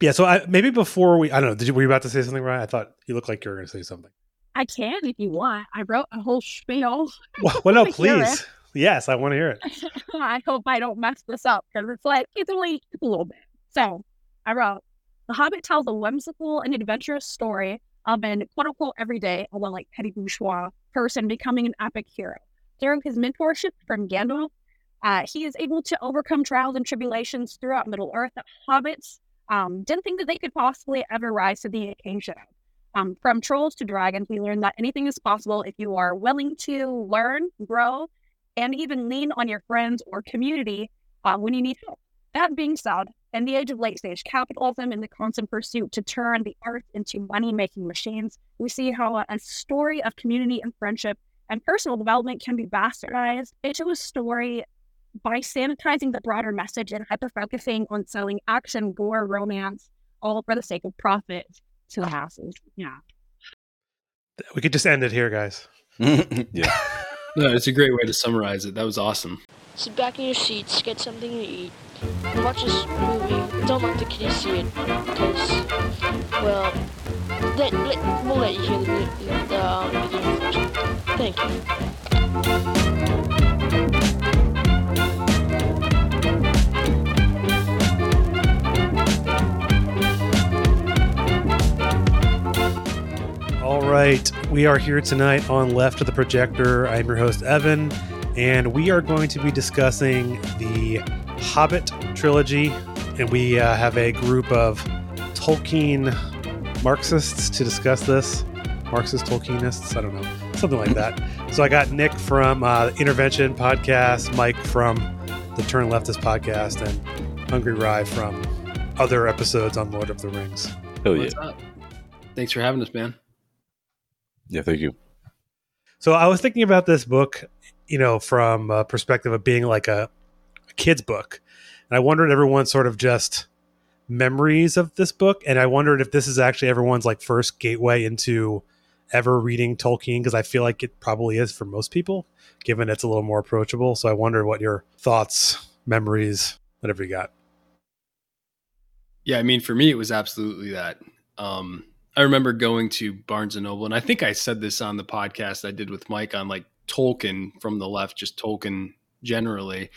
Yeah, so I, maybe before we, I don't know, did you were you about to say something, Ryan? I thought you looked like you were going to say something. I can if you want. I wrote a whole spiel. Well, well no, please. Yes, I want to hear it. I hope I don't mess this up because it's like it's only a little bit. So I wrote The Hobbit tells a whimsical and adventurous story of an quote unquote everyday, although like petty bourgeois person becoming an epic hero. During his mentorship from Gandalf, uh, he is able to overcome trials and tribulations throughout Middle Earth that hobbits um, didn't think that they could possibly ever rise to the occasion. Um, from trolls to dragons, we learned that anything is possible if you are willing to learn, grow, and even lean on your friends or community uh, when you need help. That being said, in the age of late stage capitalism and the constant pursuit to turn the arts into money making machines, we see how a, a story of community and friendship and personal development can be bastardized into a story by sanitizing the broader message and hyper focusing on selling action, gore, romance, all for the sake of profit to the masses. Yeah. We could just end it here, guys. yeah. No, it's a great way to summarize it. That was awesome. Sit back in your seats, get something to eat, and watch this movie. Don't let the kiddies see it, because, well, let, let, we'll let you hear the, the um, beginning. Thank you. All right, we are here tonight on Left of the Projector. I'm your host, Evan, and we are going to be discussing the Hobbit trilogy. And we uh, have a group of Tolkien Marxists to discuss this. Marxist Tolkienists, I don't know, something like that. So I got Nick from uh, Intervention Podcast, Mike from the Turn Leftist Podcast, and Hungry Rye from other episodes on Lord of the Rings. Hell yeah. What's up? Thanks for having us, man. Yeah, thank you. So I was thinking about this book, you know, from a perspective of being like a, a kid's book. And I wondered everyone's sort of just memories of this book. And I wondered if this is actually everyone's like first gateway into ever reading Tolkien, because I feel like it probably is for most people, given it's a little more approachable. So I wonder what your thoughts, memories, whatever you got. Yeah, I mean, for me, it was absolutely that. Um, I remember going to Barnes and Noble, and I think I said this on the podcast I did with Mike on like Tolkien from the left, just Tolkien generally.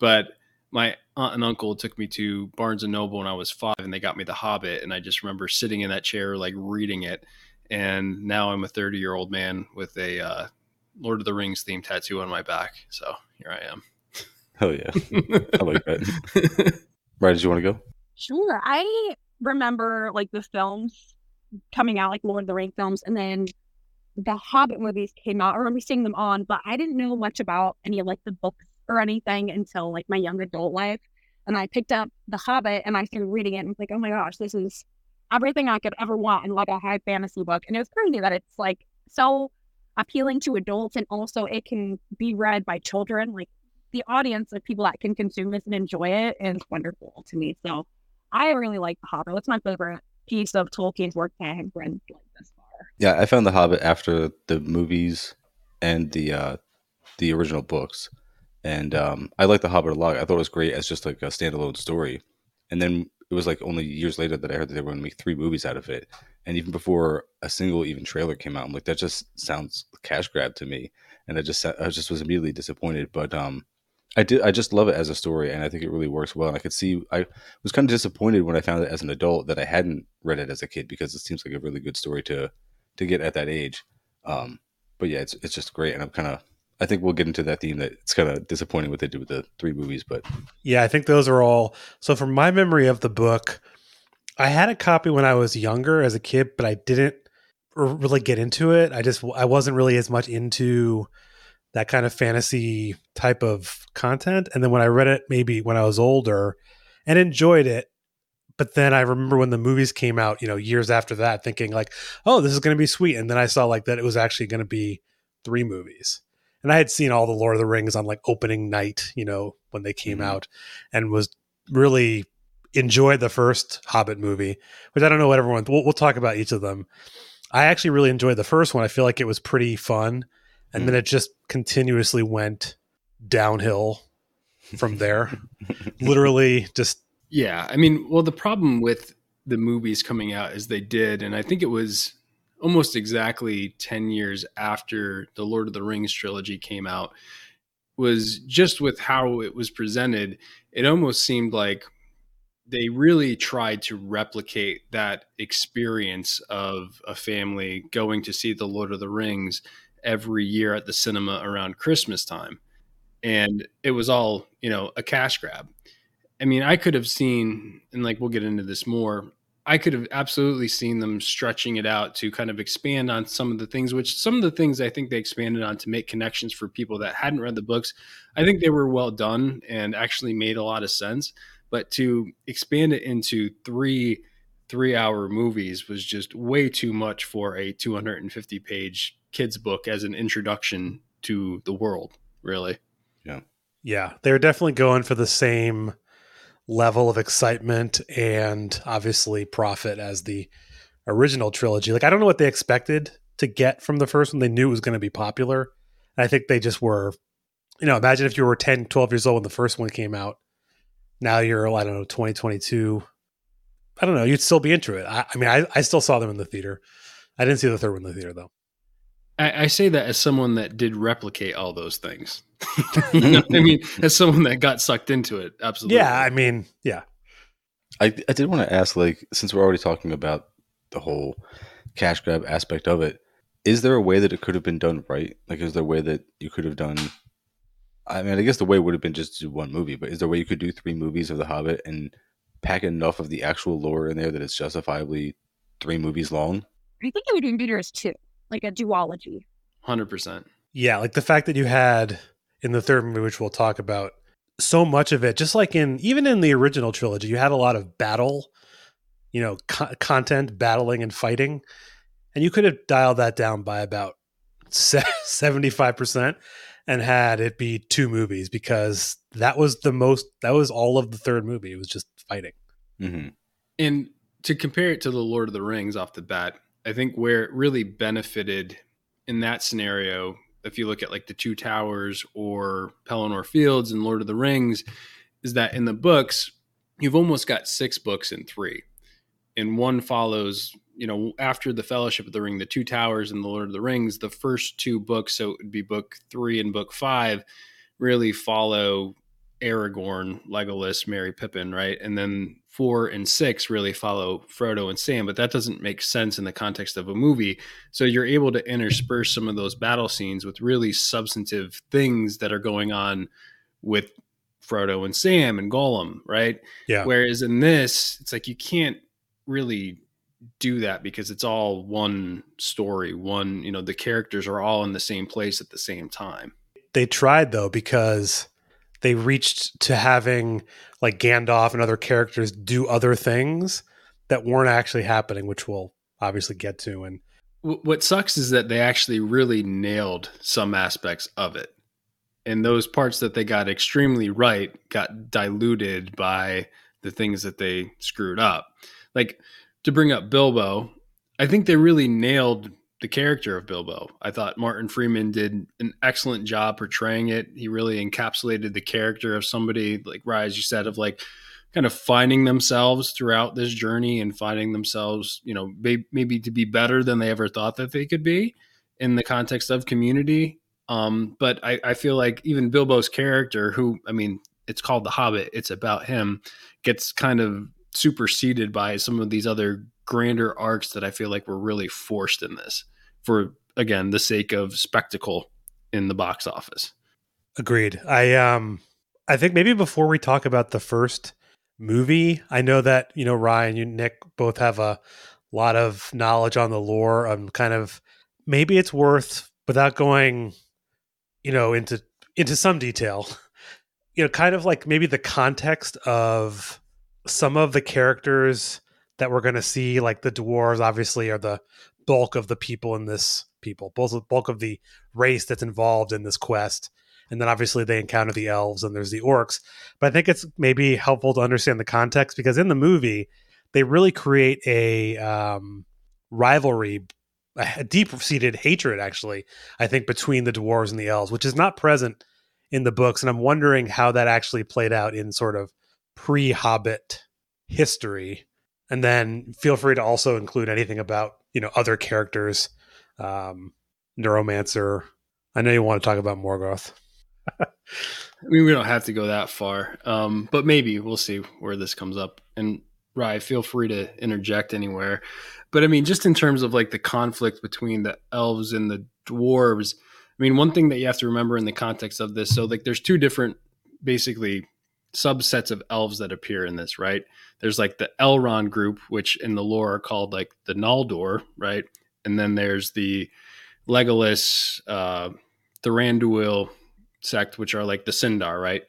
But my aunt and uncle took me to Barnes and Noble when I was five, and they got me The Hobbit, and I just remember sitting in that chair, like reading it. And now I'm a 30 year old man with a uh, Lord of the Rings theme tattoo on my back. So here I am. Hell yeah. I like that. Right, did you want to go? Sure. I remember like the films coming out, like Lord of the Rings films, and then the Hobbit movies came out. I remember seeing them on, but I didn't know much about any of like the books or anything until like my young adult life. And I picked up The Hobbit and I started reading it and was like, oh my gosh, this is everything I could ever want in like a high fantasy book. And it was crazy that it's like so appealing to adults and also it can be read by children. Like the audience of people that can consume this and enjoy it is wonderful to me. So I really like The Hobbit. It's my favorite piece of Tolkien's work that I have read like this far. Yeah, I found The Hobbit after the movies and the uh, the original books, and um, I like The Hobbit a lot. I thought it was great as just like a standalone story, and then it was like only years later that I heard that they were going to make three movies out of it, and even before a single even trailer came out, I'm like, that just sounds cash grab to me, and I just I just was immediately disappointed. But um, I did I just love it as a story, and I think it really works well. And I could see I was kind of disappointed when I found it as an adult that I hadn't read it as a kid because it seems like a really good story to to get at that age. Um, but yeah, it's it's just great, and I'm kind of I think we'll get into that theme that it's kind of disappointing what they do with the three movies, but Yeah, I think those are all. So, from my memory of the book, I had a copy when I was younger as a kid, but I didn't really get into it. I just I wasn't really as much into that kind of fantasy type of content. And then when I read it, maybe when I was older, and enjoyed it, but then I remember when the movies came out, you know, years after that, thinking like, "Oh, this is going to be sweet," and then I saw like that it was actually going to be three movies and I had seen all the Lord of the Rings on like opening night, you know, when they came Mhm. out, and was really enjoyed the first Hobbit movie, which I don't know what everyone. We'll, we'll talk about each of them. I actually really enjoyed the first one. I feel like it was pretty fun, and then it just continuously went downhill from there. Literally, just Yeah, I mean, well, the problem with the movies coming out as they did, and I think it was almost exactly 10 years after the Lord of the Rings trilogy came out, was just with how it was presented, it almost seemed like they really tried to replicate that experience of a family going to see the Lord of the Rings every year at the cinema around Christmas time. And it was all, you know, a cash grab. I mean, I could have seen, and like we'll get into this more, I could have absolutely seen them stretching it out to kind of expand on some of the things, which some of the things I think they expanded on to make connections for people that hadn't read the books. I think they were well done and actually made a lot of sense. But to expand it into three three hour movies was just way too much for a 250 page kids book as an introduction to the world, really. Yeah. Yeah. They're definitely going for the same level of excitement and obviously profit as the original trilogy. Like I don't know what they expected to get from the first one. They knew it was going to be popular. I think they just were you know, imagine if you were 10, 12 years old when the first one came out. Now you're I don't know, 2022. I don't know, you'd still be into it. I, I mean, I, I still saw them in the theater. I didn't see the third one in the theater though. I, I say that as someone that did replicate all those things. you know I mean, as someone that got sucked into it, absolutely. Yeah, I mean, yeah. I, I did want to ask, like, since we're already talking about the whole cash grab aspect of it, is there a way that it could have been done right? Like, is there a way that you could have done? I mean, I guess the way would have been just to do one movie, but is there a way you could do three movies of The Hobbit and pack enough of the actual lore in there that it's justifiably three movies long? I think it would be better as two, like a duology. Hundred percent. Yeah, like the fact that you had in the third movie, which we'll talk about, so much of it, just like in even in the original trilogy, you had a lot of battle, you know, co- content, battling and fighting, and you could have dialed that down by about seventy five percent and had it be two movies because that was the most that was all of the third movie. It was just fighting. Mm-hmm. And to compare it to the Lord of the Rings off the bat, I think where it really benefited in that scenario if you look at like the Two Towers or Pelennor Fields and Lord of the Rings, is that in the books, you've almost got six books in three. And one follows, you know, after the Fellowship of the Ring, the Two Towers and the Lord of the Rings, the first two books, so it would be book three and book five, really follow Aragorn, Legolas, Merry Pippin, right? And then four and six really follow Frodo and Sam, but that doesn't make sense in the context of a movie. So you're able to intersperse some of those battle scenes with really substantive things that are going on with Frodo and Sam and Gollum, right? Yeah. Whereas in this, it's like you can't really do that because it's all one story, one, you know, the characters are all in the same place at the same time. They tried though because they reached to having like Gandalf and other characters do other things that weren't actually happening, which we'll obviously get to. And what sucks is that they actually really nailed some aspects of it. And those parts that they got extremely right got diluted by the things that they screwed up. Like to bring up Bilbo, I think they really nailed the character of Bilbo. I thought Martin Freeman did an excellent job portraying it. He really encapsulated the character of somebody like Rise, you said, of like kind of finding themselves throughout this journey and finding themselves, you know, maybe to be better than they ever thought that they could be in the context of community. Um, but I, I feel like even Bilbo's character, who I mean, it's called The Hobbit, it's about him, gets kind of superseded by some of these other grander arcs that I feel like were really forced in this for again the sake of spectacle in the box office. Agreed. I um I think maybe before we talk about the first movie, I know that, you know, Ryan, you Nick both have a lot of knowledge on the lore. I'm kind of maybe it's worth without going, you know, into into some detail, you know, kind of like maybe the context of some of the characters that we're going to see, like the dwarves, obviously, are the bulk of the people in this people, both the bulk of the race that's involved in this quest. And then obviously they encounter the elves and there's the orcs. But I think it's maybe helpful to understand the context because in the movie, they really create a um, rivalry, a deep seated hatred, actually, I think, between the dwarves and the elves, which is not present in the books. And I'm wondering how that actually played out in sort of pre Hobbit history and then feel free to also include anything about you know other characters, um, Neuromancer. I know you want to talk about Morgoth. I mean, we don't have to go that far, um, but maybe we'll see where this comes up. And Rye, feel free to interject anywhere. But I mean, just in terms of like the conflict between the elves and the dwarves, I mean, one thing that you have to remember in the context of this, so like there's two different basically subsets of elves that appear in this, right? There's like the Elrond group, which in the lore are called like the Noldor, right? And then there's the Legolas, uh, the Thranduil sect, which are like the Sindar, right?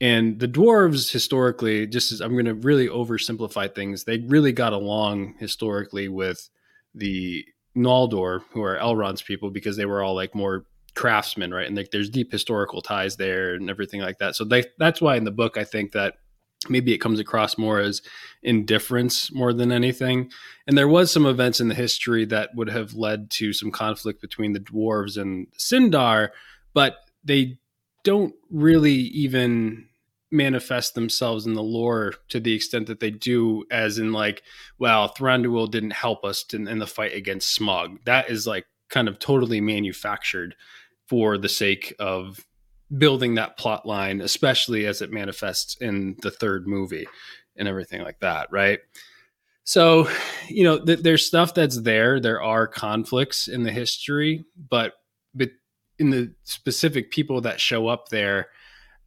And the dwarves historically, just as I'm going to really oversimplify things, they really got along historically with the Noldor, who are Elrond's people, because they were all like more craftsmen, right? And like there's deep historical ties there and everything like that. So they, that's why in the book I think that maybe it comes across more as indifference more than anything. And there was some events in the history that would have led to some conflict between the dwarves and Sindar, but they don't really even manifest themselves in the lore to the extent that they do as in like well Thranduil didn't help us in, in the fight against Smaug that is like kind of totally manufactured for the sake of building that plot line especially as it manifests in the third movie and everything like that right? So you know th- there's stuff that's there. There are conflicts in the history but but in the specific people that show up there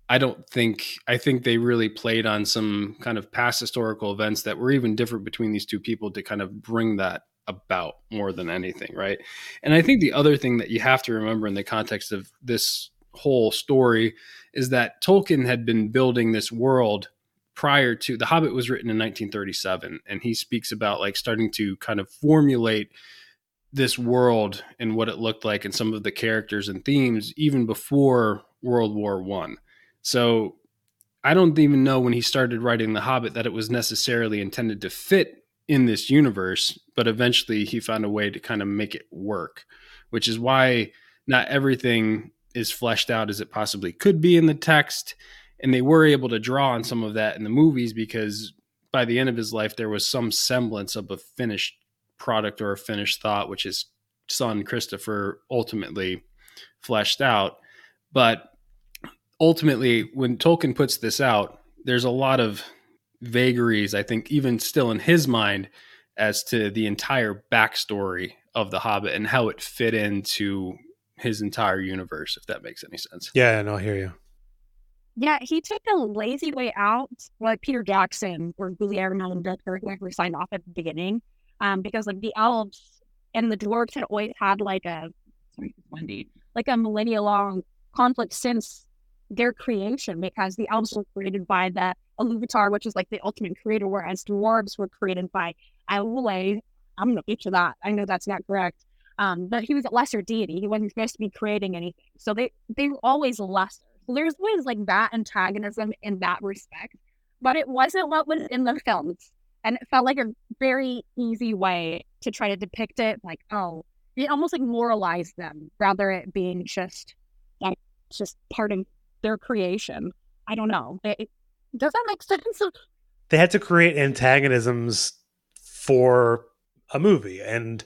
I don't think I think they really played on some kind of past historical events that were even different between these two people to kind of bring that about more than anything, right? And I think the other thing that you have to remember in the context of this whole story is that Tolkien had been building this world prior to The Hobbit was written in 1937 and he speaks about like starting to kind of formulate this world and what it looked like and some of the characters and themes even before World War 1 so I don't even know when he started writing The Hobbit that it was necessarily intended to fit in this universe, but eventually he found a way to kind of make it work, which is why not everything is fleshed out as it possibly could be in the text. And they were able to draw on some of that in the movies because by the end of his life, there was some semblance of a finished product or a finished thought, which his son Christopher ultimately fleshed out. But ultimately, when Tolkien puts this out, there's a lot of vagaries, I think, even still in his mind, as to the entire backstory of The Hobbit and how it fit into his entire universe, if that makes any sense. Yeah, no, I'll hear you. Yeah, he took the lazy way out, like Peter Jackson or Guillermo del Toro, whoever signed off at the beginning, um, because like the elves and the dwarves had always had like a sorry, Wendy, like a millennia long conflict since their creation because the elves were created by the Iluvatar, which is like the ultimate creator, whereas dwarves were created by Aule. I'm get to that. I know that's not correct. Um, but he was a lesser deity. He wasn't supposed to be creating anything. So they, they were always lesser. So there's always like that antagonism in that respect. But it wasn't what was in the films. And it felt like a very easy way to try to depict it like, oh, it almost like moralized them rather it being just like just part of their creation. I don't know. It, does that make sense? They had to create antagonisms for a movie, and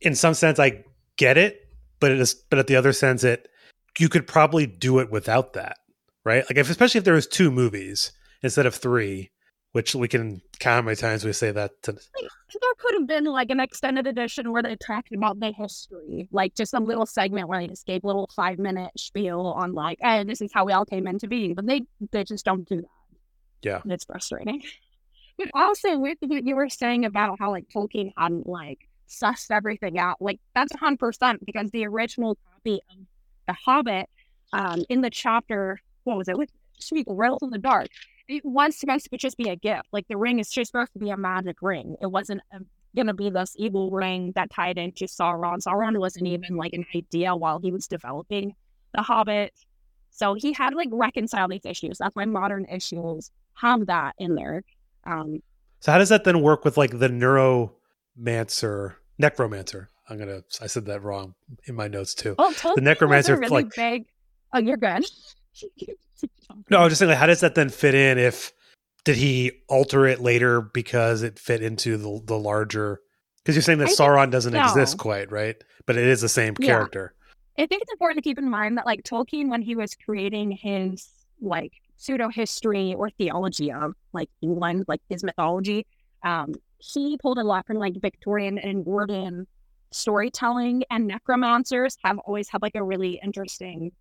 in some sense, I get it, but it is, but at the other sense, it you could probably do it without that, right? Like, if, especially if there was two movies instead of three, which we can count how many times we say that. To... There could have been like an extended edition where they talked about the history, like just a little segment where they just gave a little five minute spiel on like, hey, this is how we all came into being. But they they just don't do that. Yeah, and it's frustrating. But also with what you were saying about how like Tolkien hadn't like sussed everything out, like that's hundred percent because the original copy of The Hobbit, um, in the chapter, what was it? With Speak Rails in the Dark it was supposed to just be a gift. Like the ring is just supposed to be a magic ring. It wasn't going to be this evil ring that tied into Sauron. Sauron wasn't even like an idea while he was developing The Hobbit. So he had like reconcile these issues. That's why modern issues have that in there. Um, so how does that then work with like the neuromancer, necromancer? I'm gonna. I said that wrong in my notes too. Oh, totally. the necromancer, really like big. Oh, you're good. No, I was just saying, like, how does that then fit in if did he alter it later because it fit into the the larger? Because you're saying that I Sauron doesn't so. exist quite, right? But it is the same Yeah. character. I think it's important to keep in mind that like Tolkien, when he was creating his like pseudo history or theology of like England, like his mythology, um, he pulled a lot from like Victorian and Gordon storytelling, and necromancers have always had like a really interesting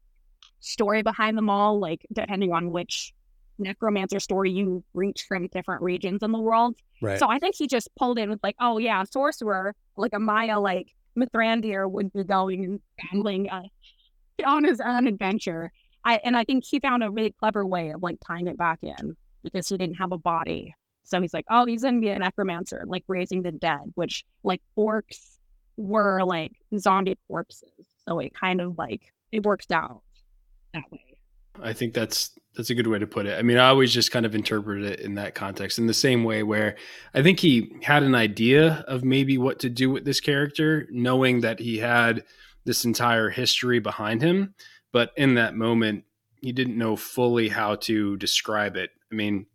story behind them all, like depending on which necromancer story you reach from different regions in the world. Right. So I think he just pulled in with like, oh yeah, sorcerer, like a Maia like Mithrandir would be going and battling uh, on his own adventure. I and I think he found a really clever way of like tying it back in because he didn't have a body. So he's like, oh, he's gonna be a necromancer, like raising the dead, which like orcs were like zombie corpses. So it kind of like it works out that way. I think that's that's a good way to put it. I mean, I always just kind of interpreted it in that context, in the same way where I think he had an idea of maybe what to do with this character, knowing that he had this entire history behind him, but in that moment, he didn't know fully how to describe it. I mean,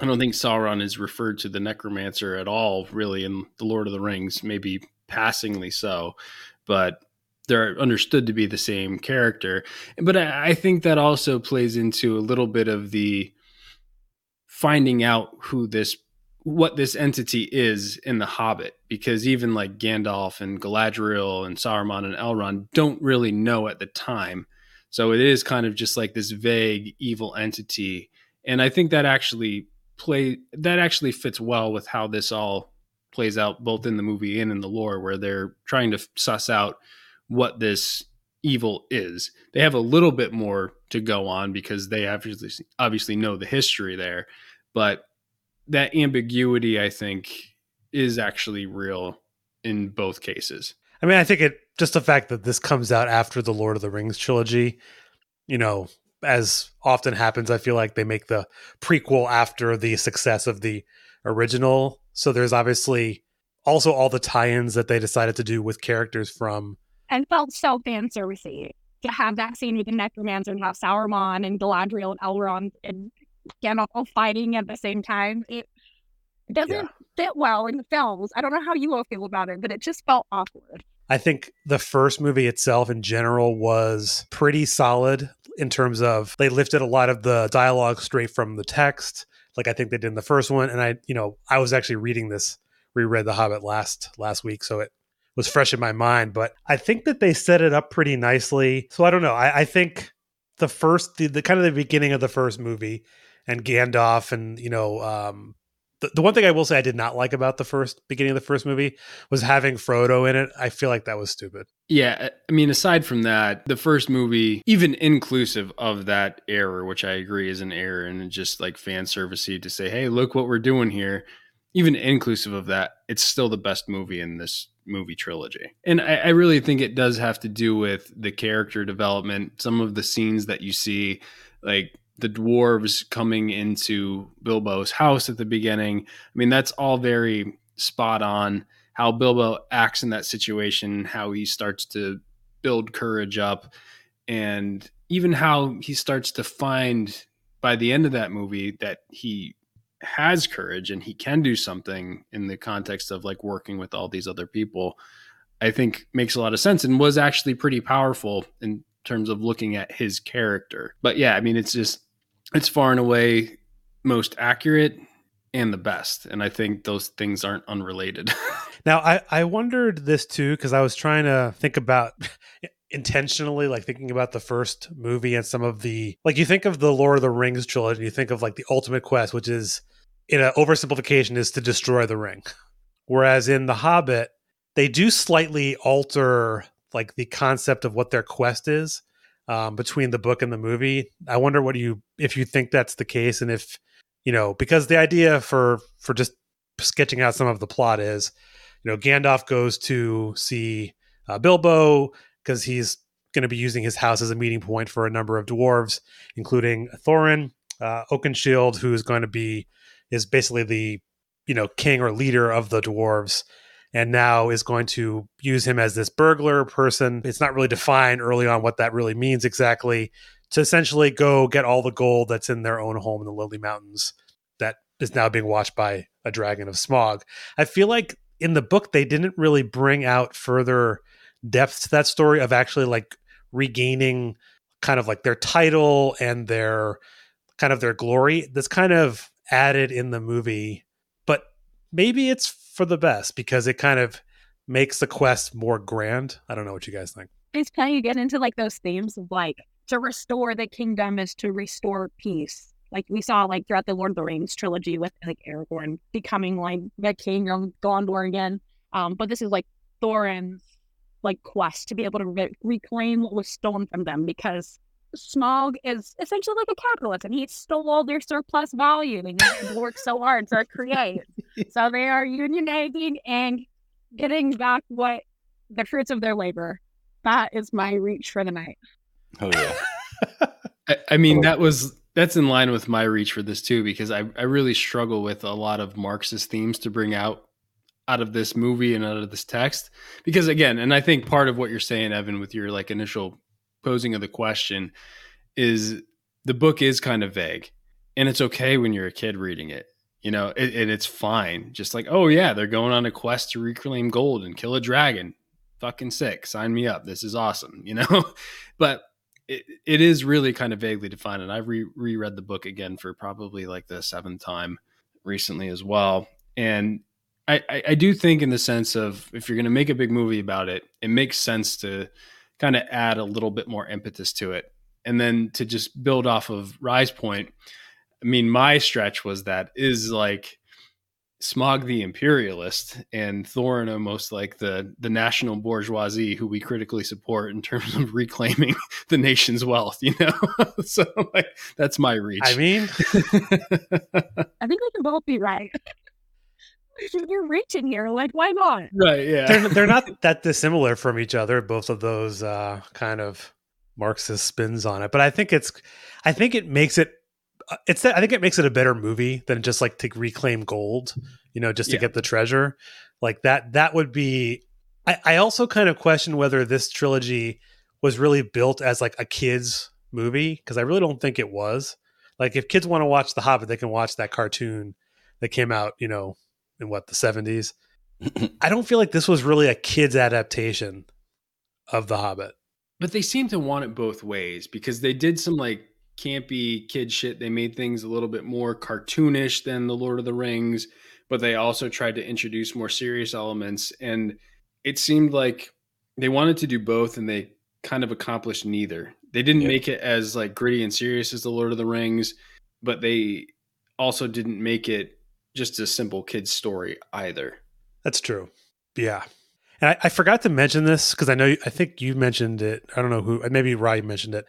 I don't think Sauron is referred to the necromancer at all, really, in the Lord of the Rings, maybe passingly so, but they're understood to be the same character. But I, I think that also plays into a little bit of the finding out who this what this entity is in the Hobbit, because even like Gandalf and Galadriel and Saruman and Elrond don't really know at the time. So it is kind of just like this vague evil entity. And I think that actually play that actually fits well with how this all plays out both in the movie and in the lore where they're trying to suss out what this evil is. They have a little bit more to go on because they obviously obviously know the history there, but that ambiguity I think is actually real in both cases. I mean, I think it just the fact that this comes out after the Lord of the Rings trilogy, you know, as often happens, I feel like they make the prequel after the success of the original. So there's obviously also all the tie-ins that they decided to do with characters from and felt so fan servicey to have that scene with the necromancer and have Sauron and Galadriel and Elrond and Gandalf all fighting at the same time. It doesn't Yeah. Fit well in the films. I don't know how you all feel about it, but it just felt awkward. I think the first movie itself in general was pretty solid in terms of they lifted a lot of the dialogue straight from the text, like I think they did in the first one. And I, you know, I was actually reading this, reread The Hobbit last last week, so it was fresh in my mind. But I think that they set it up pretty nicely. So I don't know. I, I think the first, the, the kind of the beginning of the first movie, and Gandalf, and you know, um, the, the one thing I will say I did not like about the first beginning of the first movie was having Frodo in it. I feel like that was stupid. Yeah, I mean, aside from that, the first movie, even inclusive of that error, which I agree is an error and just like fan servicey to say, hey, look what we're doing here. Even inclusive of that, it's still the best movie in this movie trilogy. And I, I really think it does have to do with the character development, some of the scenes that you see, like the dwarves coming into Bilbo's house at the beginning. I mean, that's all very spot on how Bilbo acts in that situation, how he starts to build courage up, and even how he starts to find by the end of that movie that he has courage and he can do something in the context of like working with all these other people. I think makes a lot of sense and was actually pretty powerful in terms of looking at his character. But yeah, I mean, it's just it's far and away most accurate and the best. And I think those things aren't unrelated. Now, I, I wondered this too because I was trying to think about intentionally, like thinking about the first movie and some of the like you think of the Lord of the Rings trilogy, you think of like the ultimate quest, which is in an oversimplification is to destroy the ring. Whereas in The Hobbit, they do slightly alter like the concept of what their quest is um, between the book and the movie. I wonder what you if you think that's the case and if you know because the idea for for just sketching out some of the plot is you know Gandalf goes to see uh, Bilbo because he's going to be using his house as a meeting point for a number of dwarves, including Thorin, uh, Oakenshield, who is going to be is basically the you know king or leader of the dwarves, and now is going to use him as this burglar person. It's not really defined early on what that really means exactly. To essentially go get all the gold that's in their own home in the Lonely Mountains, that is now being watched by a dragon of Smaug. I feel like in the book they didn't really bring out further depth to that story of actually like regaining kind of like their title and their kind of their glory. That's kind of added in the movie, but maybe it's for the best because it kind of makes the quest more grand. I don't know what you guys think. It's kind of you get into like those themes of like to restore the kingdom is to restore peace. Like we saw like throughout the Lord of the Rings trilogy with like Aragorn becoming like the king of Gondor again. Um, but this is like Thorin's like quest to be able to re- reclaim what was stolen from them because Smaug is essentially like a capitalist and he stole all their surplus value and he worked so hard to create. so they are unionizing and getting back what the fruits of their labor. That is my reach for the night. Oh yeah. I, I mean, oh. that was that's in line with my reach for this too, because I, I really struggle with a lot of Marxist themes to bring out out of this movie and out of this text. Because again, and I think part of what you're saying, Evan, with your like initial posing of the question is the book is kind of vague. And it's okay when you're a kid reading it. You know, it, it, it's fine. Just like, oh yeah, they're going on a quest to reclaim gold and kill a dragon. Fucking sick. Sign me up. This is awesome. You know, but it, it is really kind of vaguely defined. And I re- reread the book again for probably like the seventh time recently as well. And I, I do think, in the sense of if you're going to make a big movie about it, it makes sense to kind of add a little bit more impetus to it. And then to just build off of Rye's Point, I mean, my stretch was that is like Smaug the imperialist and Thorin almost like the the national bourgeoisie who we critically support in terms of reclaiming the nation's wealth, you know. so like that's my reach. I mean, I think we can both be right. You're reaching here, like why not? Right? Yeah, they're they're not that dissimilar from each other. Both of those uh, kind of Marxist spins on it, but I think it's, I think it makes it uh, it's I think it makes it a better movie than just like to reclaim gold, you know, just to Yeah. get the treasure. Like that that would be I, I also kind of question whether this trilogy was really built as like a kids movie because I really don't think it was. Like if kids want to watch The Hobbit, they can watch that cartoon that came out, you know, in what the 70s. I don't feel like this was really a kids adaptation of The Hobbit. but they seem to want it both ways because they did some like campy kid shit. They made things a little bit more cartoonish than the Lord of the Rings, but they also tried to introduce more serious elements. And it seemed like they wanted to do both, and they kind of accomplished neither. They didn't Yeah. make it as like gritty and serious as the Lord of the Rings, but they also didn't make it just a simple kid's story either. That's true. Yeah. And I, I forgot to mention this because I know I think you mentioned it. I don't know who, maybe Rye mentioned it.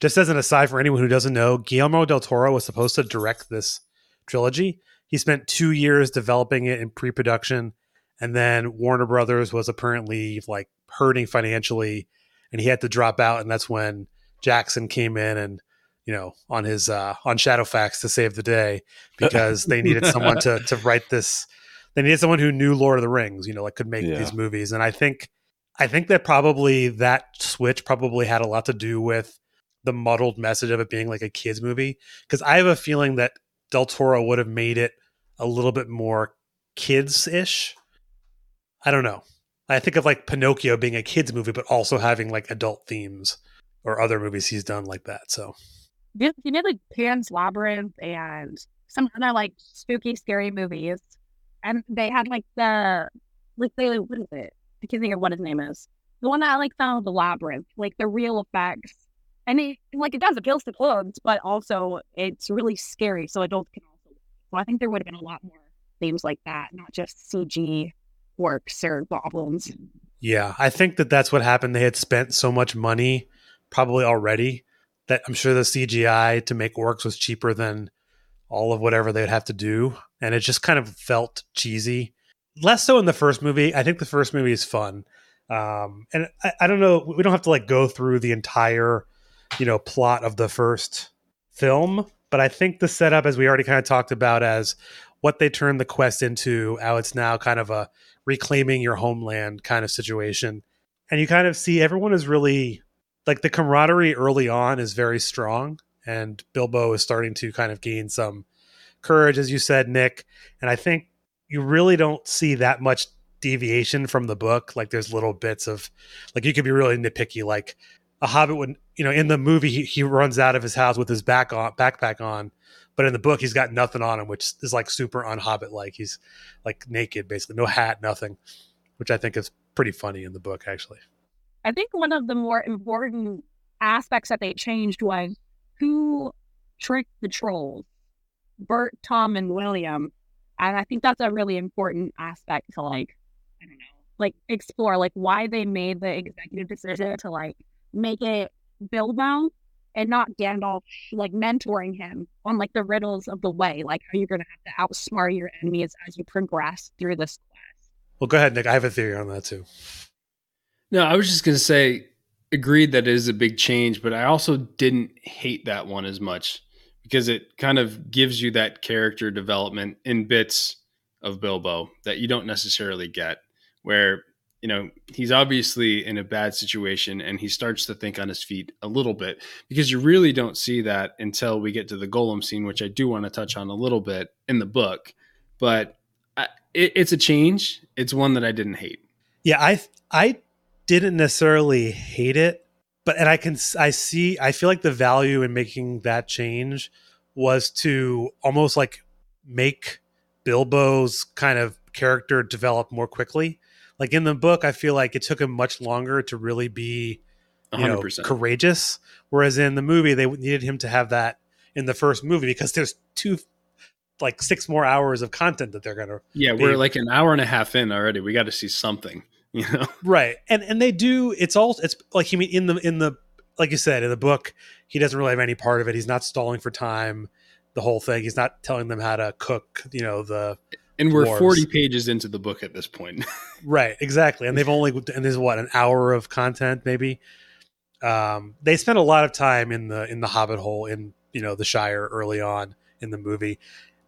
Just as an aside for anyone who doesn't know, Guillermo del Toro was supposed to direct this trilogy. He spent two years developing it in pre production, and then Warner Brothers was apparently like hurting financially, and he had to drop out. And that's when Jackson came in and, you know, on his uh, on Shadowfax to save the day because they needed someone to to write this they needed someone who knew Lord of the Rings, you know, like could make Yeah. these movies. And I think I think that probably that switch probably had a lot to do with the muddled message of it being like a kids movie. Because I have a feeling that Del Toro would have made it a little bit more kids ish. I don't know. I think of like Pinocchio being a kids movie, but also having like adult themes or other movies he's done like that. So He did like Pan's Labyrinth and some other like spooky, scary movies. And they had like the like they what is it? I can't think of what his name is. The one that I like found the labyrinth, like the real effects. And it like it does appeals to kids, but also it's really scary, so adults can also. So I think there would have been a lot more themes like that, not just CG works or goblins. Yeah, I think that that's what happened. They had spent so much money, probably already, that I'm sure the CGI to make orcs was cheaper than all of whatever they'd have to do, and it just kind of felt cheesy. Less so in the first movie. I think the first movie is fun, um, and I, I don't know. We don't have to like go through the entire, you know, plot of the first film, but I think the setup, as we already kind of talked about, as what they turned the quest into, how it's now kind of a reclaiming your homeland kind of situation. And you kind of see everyone is really like the camaraderie early on is very strong, and Bilbo is starting to kind of gain some courage, as you said, Nick. And I think you really don't see that much deviation from the book. Like there's little bits of, like you could be really nitpicky. Like a Hobbit would, you know, in the movie he, he runs out of his house with his back on backpack on, but in the book he's got nothing on him, which is like super un-Hobbit like. He's like naked, basically, no hat, nothing, which I think is pretty funny in the book actually. I think one of the more important aspects that they changed was who tricked the trolls, Bert, Tom, and William. And I think that's a really important aspect to like, I don't know, like explore like why they made the executive decision to like make it Bilbo and not Gandalf like mentoring him on like the riddles of the way, like how you're gonna have to outsmart your enemies as you progress through this quest. Well, go ahead, Nick. I have a theory on that too. No, I was just gonna say, agreed that it is a big change, but I also didn't hate that one as much because it kind of gives you that character development in bits of Bilbo that you don't necessarily get. Where you know he's obviously in a bad situation and he starts to think on his feet a little bit because you really don't see that until we get to the Gollum scene, which I do want to touch on a little bit in the book. But I, it, it's a change. It's one that I didn't hate. Yeah, I I didn't necessarily hate it, but and I can I see I feel like the value in making that change was to almost like make Bilbo's kind of character develop more quickly. Like in the book, I feel like it took him much longer to really be you know, 100%. courageous, whereas in the movie they needed him to have that in the first movie because there's two like six more hours of content that they're gonna Yeah, be- we're like an hour and a half in already. We got to see something, you know. right and and they do it's all it's like he mean in the in the like you said in the book he doesn't really have any part of it he's not stalling for time the whole thing he's not telling them how to cook you know the And we're Dwarves. 40 pages into the book at this point. right exactly and they've only and there's what an hour of content maybe um they spent a lot of time in the in the hobbit hole in you know the shire early on in the movie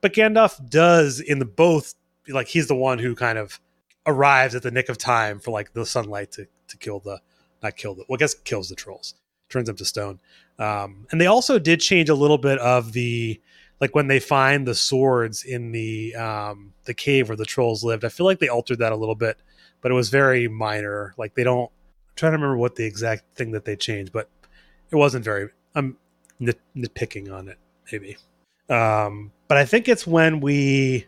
but gandalf does in the both like he's the one who kind of arrives at the nick of time for like the sunlight to to kill the not kill the well i guess kills the trolls turns them to stone. Um and they also did change a little bit of the like when they find the swords in the um the cave where the trolls lived i feel like they altered that a little bit but it was very minor. Like they don't I'm trying to remember what the exact thing that they changed but it wasn't very i'm nit, nitpicking on it maybe. Um but i think it's when we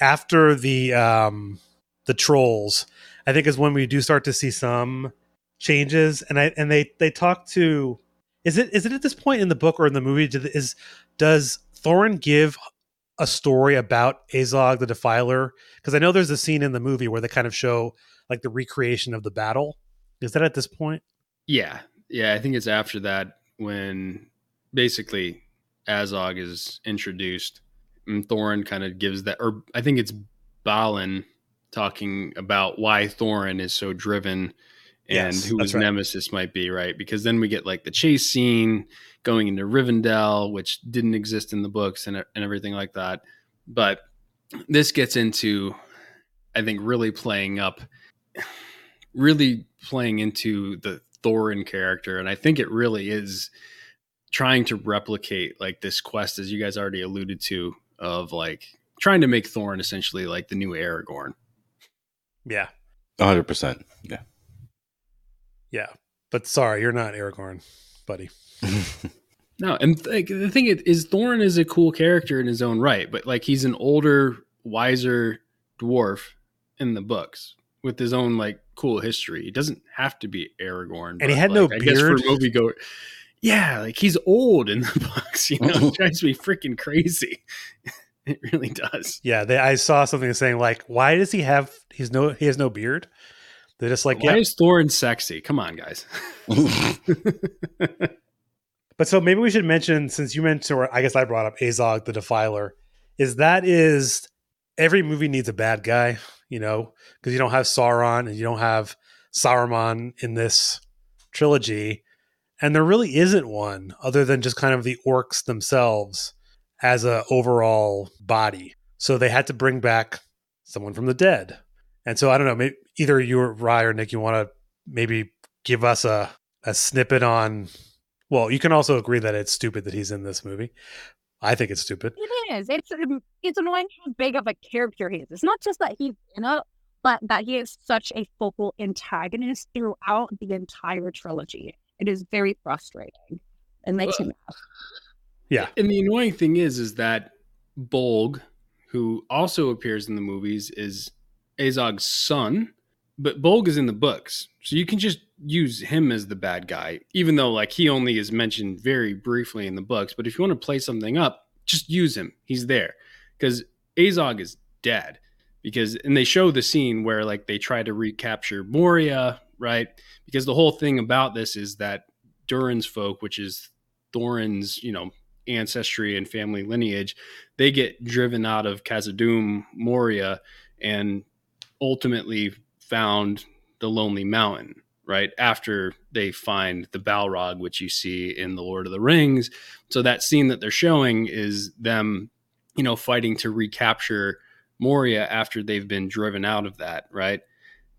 after the um the trolls i think is when we do start to see some changes and i and they they talk to is it is it at this point in the book or in the movie is does thorin give a story about azog the defiler because i know there's a scene in the movie where they kind of show like the recreation of the battle is that at this point yeah. Yeah. I think it's after that when basically Azog is introduced and Thorin kind of gives that, or I think it's Balin talking about why Thorin is so driven and Yes, who his right. nemesis might be, right? Because then we get like the chase scene going into Rivendell, which didn't exist in the books and, and everything like that. But this gets into, I think, really playing up, really playing into the Thorin character. And I think it really is trying to replicate like this quest, as you guys already alluded to, of like trying to make Thorin essentially like the new Aragorn. Yeah 100%. Yeah. yeah but sorry you're not aragorn buddy No, and like the thing is, is Thorin is a cool character in his own right, but like he's an older, wiser dwarf in the books with his own like cool history. He doesn't have to be Aragorn, And he but, had no like, I guess for beard. moviegoer, yeah, like he's old in the books. You know, it drives me freaking crazy. It really does. yeah they, i saw something saying like why does he have he's no he has no beard they're just like Why yeah is Thorin sexy? Come on, guys. But so maybe we should mention, since you mentioned, or I guess I brought up Azog the Defiler, is that is every movie needs a bad guy, you know, because you don't have Sauron and you don't have Saruman in this trilogy, and there really isn't one other than just kind of the orcs themselves as a overall body. So they had to bring back someone from the dead, and so I don't know, maybe either you or Rye or Nick, you want to maybe give us a a snippet on well, you can also agree that it's stupid that he's in this movie. I think it's stupid. It is. It's um, it's annoying how big of a character he is. It's not just that he's in it, but that he is such a focal antagonist throughout the entire trilogy. It is very frustrating and makes me mad. Yeah. And the annoying thing is, is that Bolg, who also appears in the movies, is Azog's son, but Bolg is in the books, so you can just use him as the bad guy, even though like he only is mentioned very briefly in the books. But if you want to play something up, just use him. He's there because Azog is dead. Because and they show the scene where like they try to recapture Moria, right? Because the whole thing about this is that Durin's folk, which is Thorin's, you know, ancestry and family lineage, they get driven out of Khazad-dûm, Moria, and ultimately found the Lonely Mountain, right? After they find the Balrog, which you see in The Lord of the Rings. So that scene that they're showing is them, you know, fighting to recapture Moria after they've been driven out of that, right?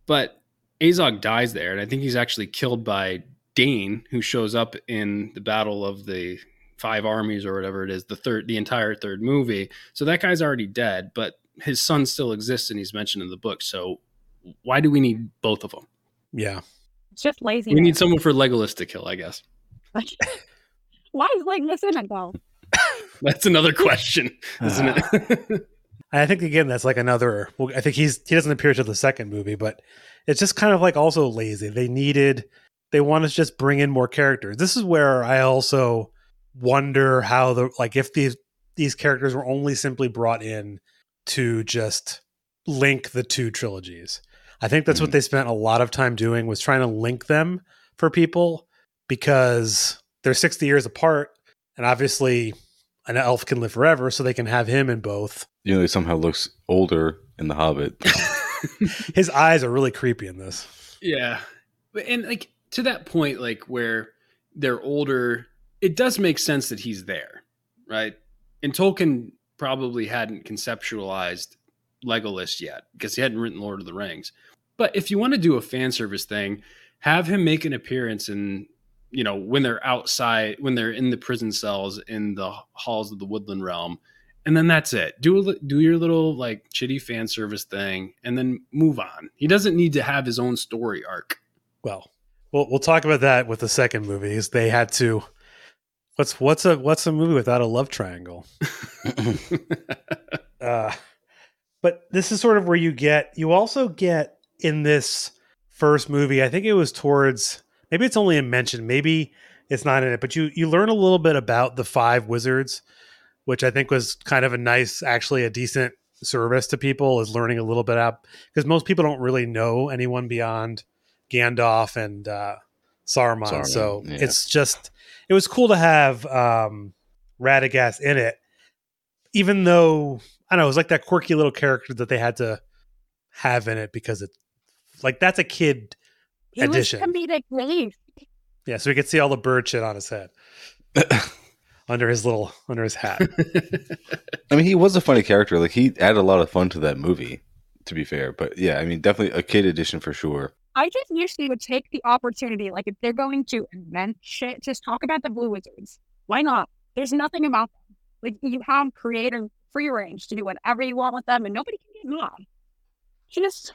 But Azog dies there, and I think he's actually killed by Dain, who shows up in the Battle of the Five Armies or whatever it is, the third, the entire third movie. So that guy's already dead, but his son still exists, and he's mentioned in the book. So why do we need both of them? Yeah. It's just lazy. We need someone for Legolas to kill, I guess. Why is Legolas in it though? That's another question, isn't it? Ah. I think again that's like another. Well, I think he's he doesn't appear to the second movie, but it's just kind of like also lazy. They needed they want to just bring in more characters. This is where I also wonder how the like if these these characters were only simply brought in to just link the two trilogies. I think that's what Mhm. they spent a lot of time doing was trying to link them for people because they're 60 years apart and obviously an elf can live forever so they can have him in both. You know, he somehow looks older in The Hobbit. His eyes are really creepy in this. Yeah. And like to that point, like where they're older, it does make sense that he's there, right? And Tolkien probably hadn't conceptualized Legolas yet because he hadn't written Lord of the Rings. But if you want to do a fan service thing, have him make an appearance in, you know, when they're outside, when they're in the prison cells in the halls of the Woodland Realm. And then that's it. Do a, do your little like chitty fan service thing, and then move on. He doesn't need to have his own story arc. Well, we'll we'll talk about that with the second movie. Is they had to what's what's a what's a movie without a love triangle? Uh, but this is sort of where you get you also get in this first movie. I think it was towards maybe it's only a mention, maybe it's not in it, but you you learn a little bit about the five wizards, which I think was kind of a nice, actually a decent service to people is learning a little bit up because most people don't really know anyone beyond Gandalf and uh, Saruman. Saruman, so yeah. it's just it was cool to have um, Radagast in it, even though I don't know it was like that quirky little character that they had to have in it because it like that's a kid. He was Addition. comedic relief. Yeah, so we could see all the bird shit on his head under his little under his hat. I mean, he was a funny character. Like he added a lot of fun to that movie. To be fair, but yeah, I mean, definitely a kid edition for sure. I just usually would take the opportunity, like if they're going to invent shit, just talk about the Blue Wizards. Why not? There's nothing about them. Like you have creative free range to do whatever you want with them, and nobody can get mad. Just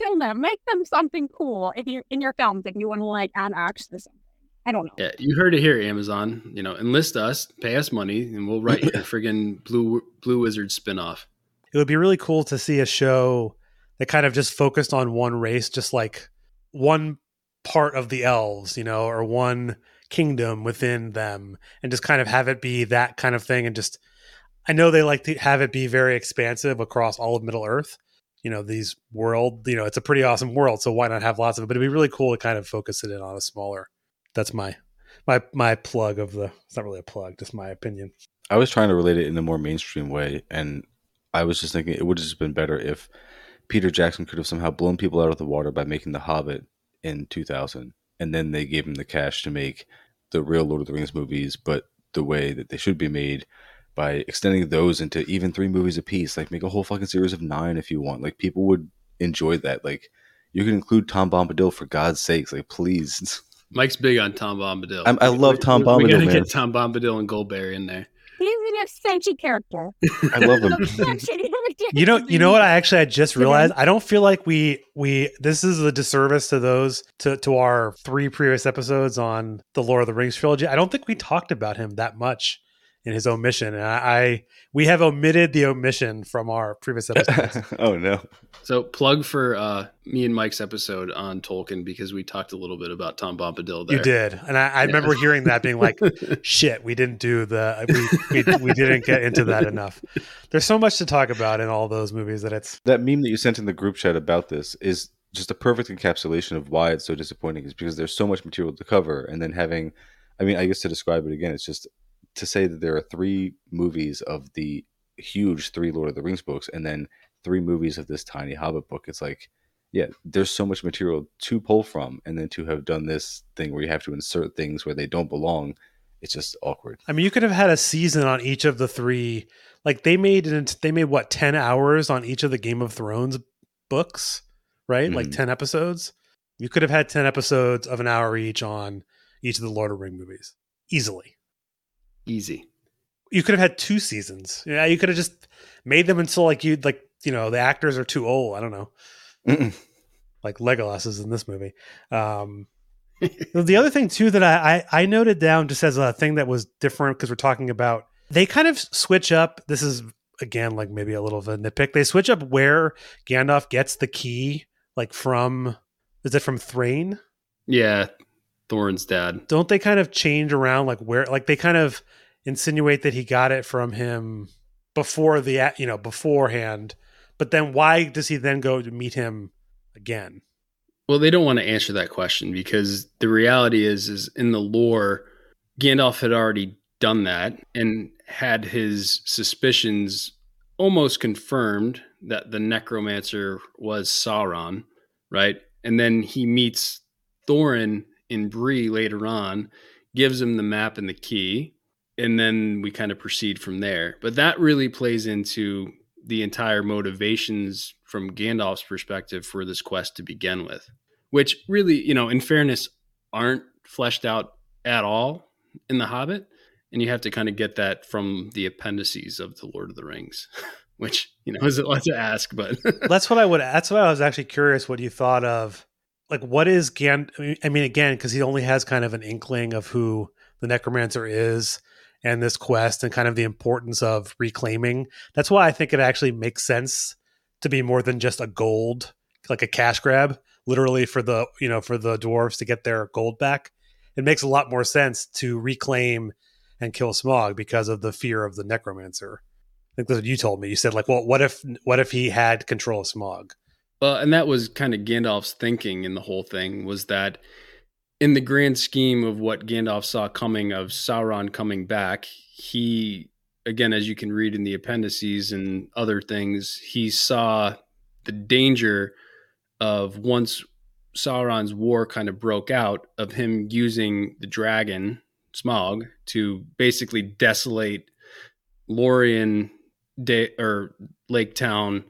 film them, make them something cool if you're in your films if you want to like add acts to something. I don't know. Yeah, you heard it here, Amazon. You know, enlist us, pay us money, and we'll write a friggin' Blue Blue Wizard spinoff. it would be really cool to see a show kind of just focused on one race, just like one part of the elves, you know, or one kingdom within them, and just kind of have it be that kind of thing. And just, I know they like to have it be very expansive across all of Middle Earth. You know, these world, you know, it's a pretty awesome world. So why not have lots of it? But it'd be really cool to kind of focus it in on a smaller. That's my my my plug of the. It's not really a plug, just my opinion. I was trying to relate it in a more mainstream way, and I was just thinking it would have just been better if Peter Jackson could have somehow blown people out of the water by making The Hobbit in 2000, and then they gave him the cash to make the real Lord of the Rings movies, but the way that they should be made by extending those into even three movies a piece. Like make a whole fucking series of nine if you want. Like people would enjoy that. Like you can include Tom Bombadil for God's sakes. Like please. Mike's big on Tom Bombadil. I'm- I love Tom We- We Bombadil, gotta man. get Tom Bombadil and Goldberry in there. He's an essential character. I love them. You know, you know what? I actually I just realized I don't feel like we we this is a disservice to those to to our three previous episodes on the Lord of the Rings trilogy. I don't think we talked about him that much in his omission, and I, I we have omitted the omission from our previous episodes. oh no. So plug for uh, me and Mike's episode on Tolkien because we talked a little bit about Tom Bombadil there. you did, and I, I remember hearing that being like, "Shit, we didn't do the we, we we didn't get into that enough." There's so much to talk about in all those movies that it's That meme that you sent in the group chat about this is just a perfect encapsulation of why it's so disappointing. Is because there's so much material to cover, and then having, I mean, I guess to describe it again, it's just to say that there are three movies of the huge three Lord of the Rings books, and then three movies of this tiny Hobbit book. It's like, yeah, there's so much material to pull from, and then to have done this thing where you have to insert things where they don't belong, it's just awkward. I mean, you could have had a season on each of the three. Like they made it. They made what ten hours on each of the Game of Thrones books, right? Like Mhm. ten episodes. You could have had ten episodes of an hour each on each of the Lord of the Ring movies easily. Easy. You could have had two seasons. Yeah, you could have just made them until like you'd like you know the actors are too old. I don't know, Mm-mm. like Legolas is in this movie. Um, the other thing too that I, I I noted down just as a thing that was different because we're talking about they kind of switch up. This is again like maybe a little of a nitpick. They switch up where Gandalf gets the key, like from is it from Thrain? Yeah, Thorin's dad. Don't they kind of change around like where like they kind of insinuate that he got it from him before the you know beforehand, but then why does he then go to meet him again? Well, they don't want to answer that question because the reality is, is in the lore, Gandalf had already done that and had his suspicions almost confirmed that the necromancer was Sauron, right? And then he meets Thorin in Bree later on, gives him the map and the key, and then we kind of proceed from there. But that really plays into the entire motivations from Gandalf's perspective for this quest to begin with, which really, you know, in fairness, aren't fleshed out at all in The Hobbit. And you have to kind of get that from the appendices of The Lord of the Rings, which, you know, is a lot to ask, but that's what I would. That's what I was actually curious. What you thought of, like, what is Gan? I mean, again, because he only has kind of an inkling of who the necromancer is and this quest, and kind of the importance of reclaiming. That's why I think it actually makes sense to be more than just a gold, like a cash grab, literally for the you know for the dwarves to get their gold back. It makes a lot more sense to reclaim and kill Smaug because of the fear of the necromancer. I think that's what you told me. You said like, well, what if what if he had control of Smaug? Well, and that was kind of Gandalf's thinking in the whole thing was that in the grand scheme of what Gandalf saw coming of Sauron coming back, he again as you can read in the appendices and other things, he saw the danger of once Sauron's war kind of broke out of him using the dragon Smaug to basically desolate Lorien de- or Lake Town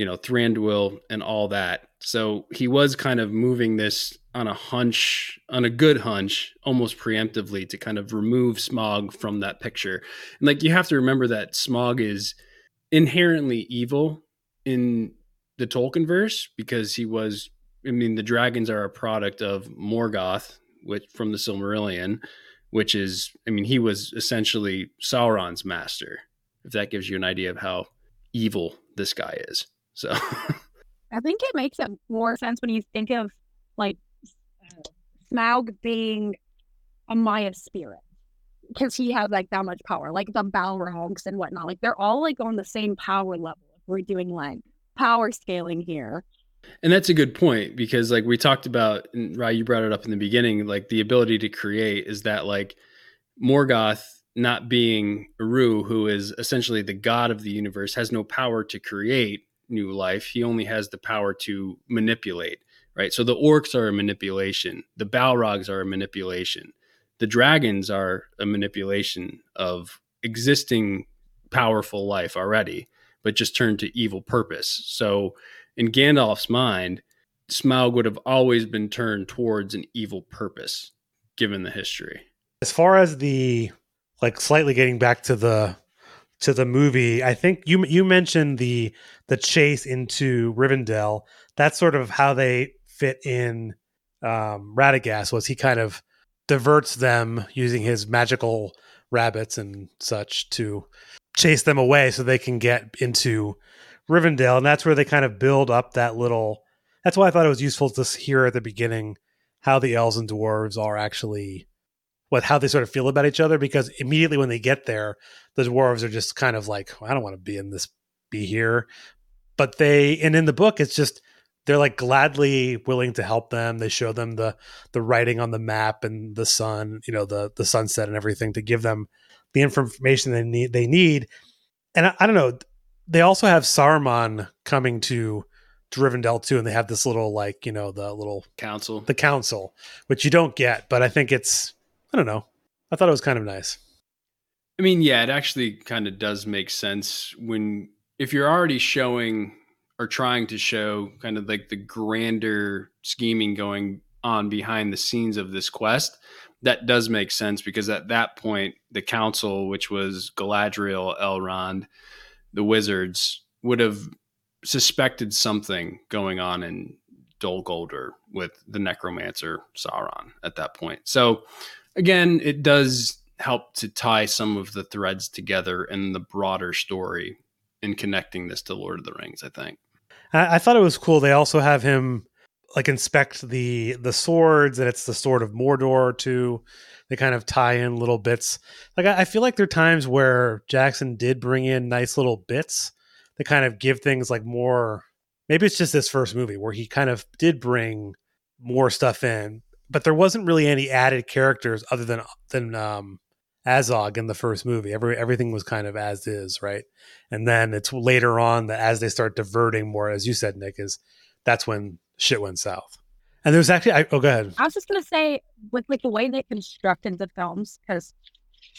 you know, Thranduil and all that. So he was kind of moving this on a hunch, on a good hunch, almost preemptively to kind of remove Smaug from that picture. And like you have to remember that Smaug is inherently evil in the Tolkien verse because he was I mean the dragons are a product of Morgoth, which from the Silmarillion, which is I mean he was essentially Sauron's master. If that gives you an idea of how evil this guy is. So I think it makes it more sense when you think of like Smaug being a Maia spirit because he has like that much power, like the Balrogs and whatnot. Like they're all like on the same power level. If we're doing like power scaling here. And that's a good point because like we talked about and Rye, you brought it up in the beginning, like the ability to create is that like Morgoth not being Eru, who is essentially the god of the universe, has no power to create new life. He only has the power to manipulate, right? So the orcs are a manipulation, the Balrogs are a manipulation, the dragons are a manipulation of existing powerful life already, but just turned to evil purpose. So in Gandalf's mind, Smaug would have always been turned towards an evil purpose, given the history. As far as the like slightly getting back to the to the movie. I think you you mentioned the the chase into Rivendell. That's sort of how they fit in um, Radagast. Was he kind of diverts them using his magical rabbits and such to chase them away so they can get into Rivendell, and that's where they kind of build up that little. That's why I thought it was useful to hear at the beginning how the elves and dwarves are actually what how they sort of feel about each other because immediately when they get there the dwarves are just kind of like i don't want to be in this be here. But they and in the book it's just they're like gladly willing to help them. They show them the the writing on the map and the sun you know the the sunset and everything to give them the information they need they need. And i, I don't know they also have saruman coming to Rivendell too, and they have this little like you know the little Council. the council, which you don't get, but I think it's I don't know. I thought it was kind of nice. I mean, yeah, it actually kind of does make sense when if you're already showing or trying to show kind of like the grander scheming going on behind the scenes of this quest, that does make sense because at that point, the council, which was Galadriel, Elrond, the wizards, would have suspected something going on in Dol Guldur with the necromancer Sauron at that point. So again, it does help to tie some of the threads together in the broader story in connecting this to Lord of the Rings, I think. I, I thought it was cool. They also have him like inspect the the swords, and it's the sword of Mordor too. They kind of tie in little bits. Like I, I feel like there are times where Jackson did bring in nice little bits that kind of give things like more. Maybe it's just this first movie where he kind of did bring more stuff in, but there wasn't really any added characters other than than um, Azog in the first movie. Every everything was kind of as is, right? And then it's later on that as they start diverting more, as you said, Nick, is that's when shit went south. And there's actually, I, oh, go ahead. I was just gonna say with like the way they constructed the films, because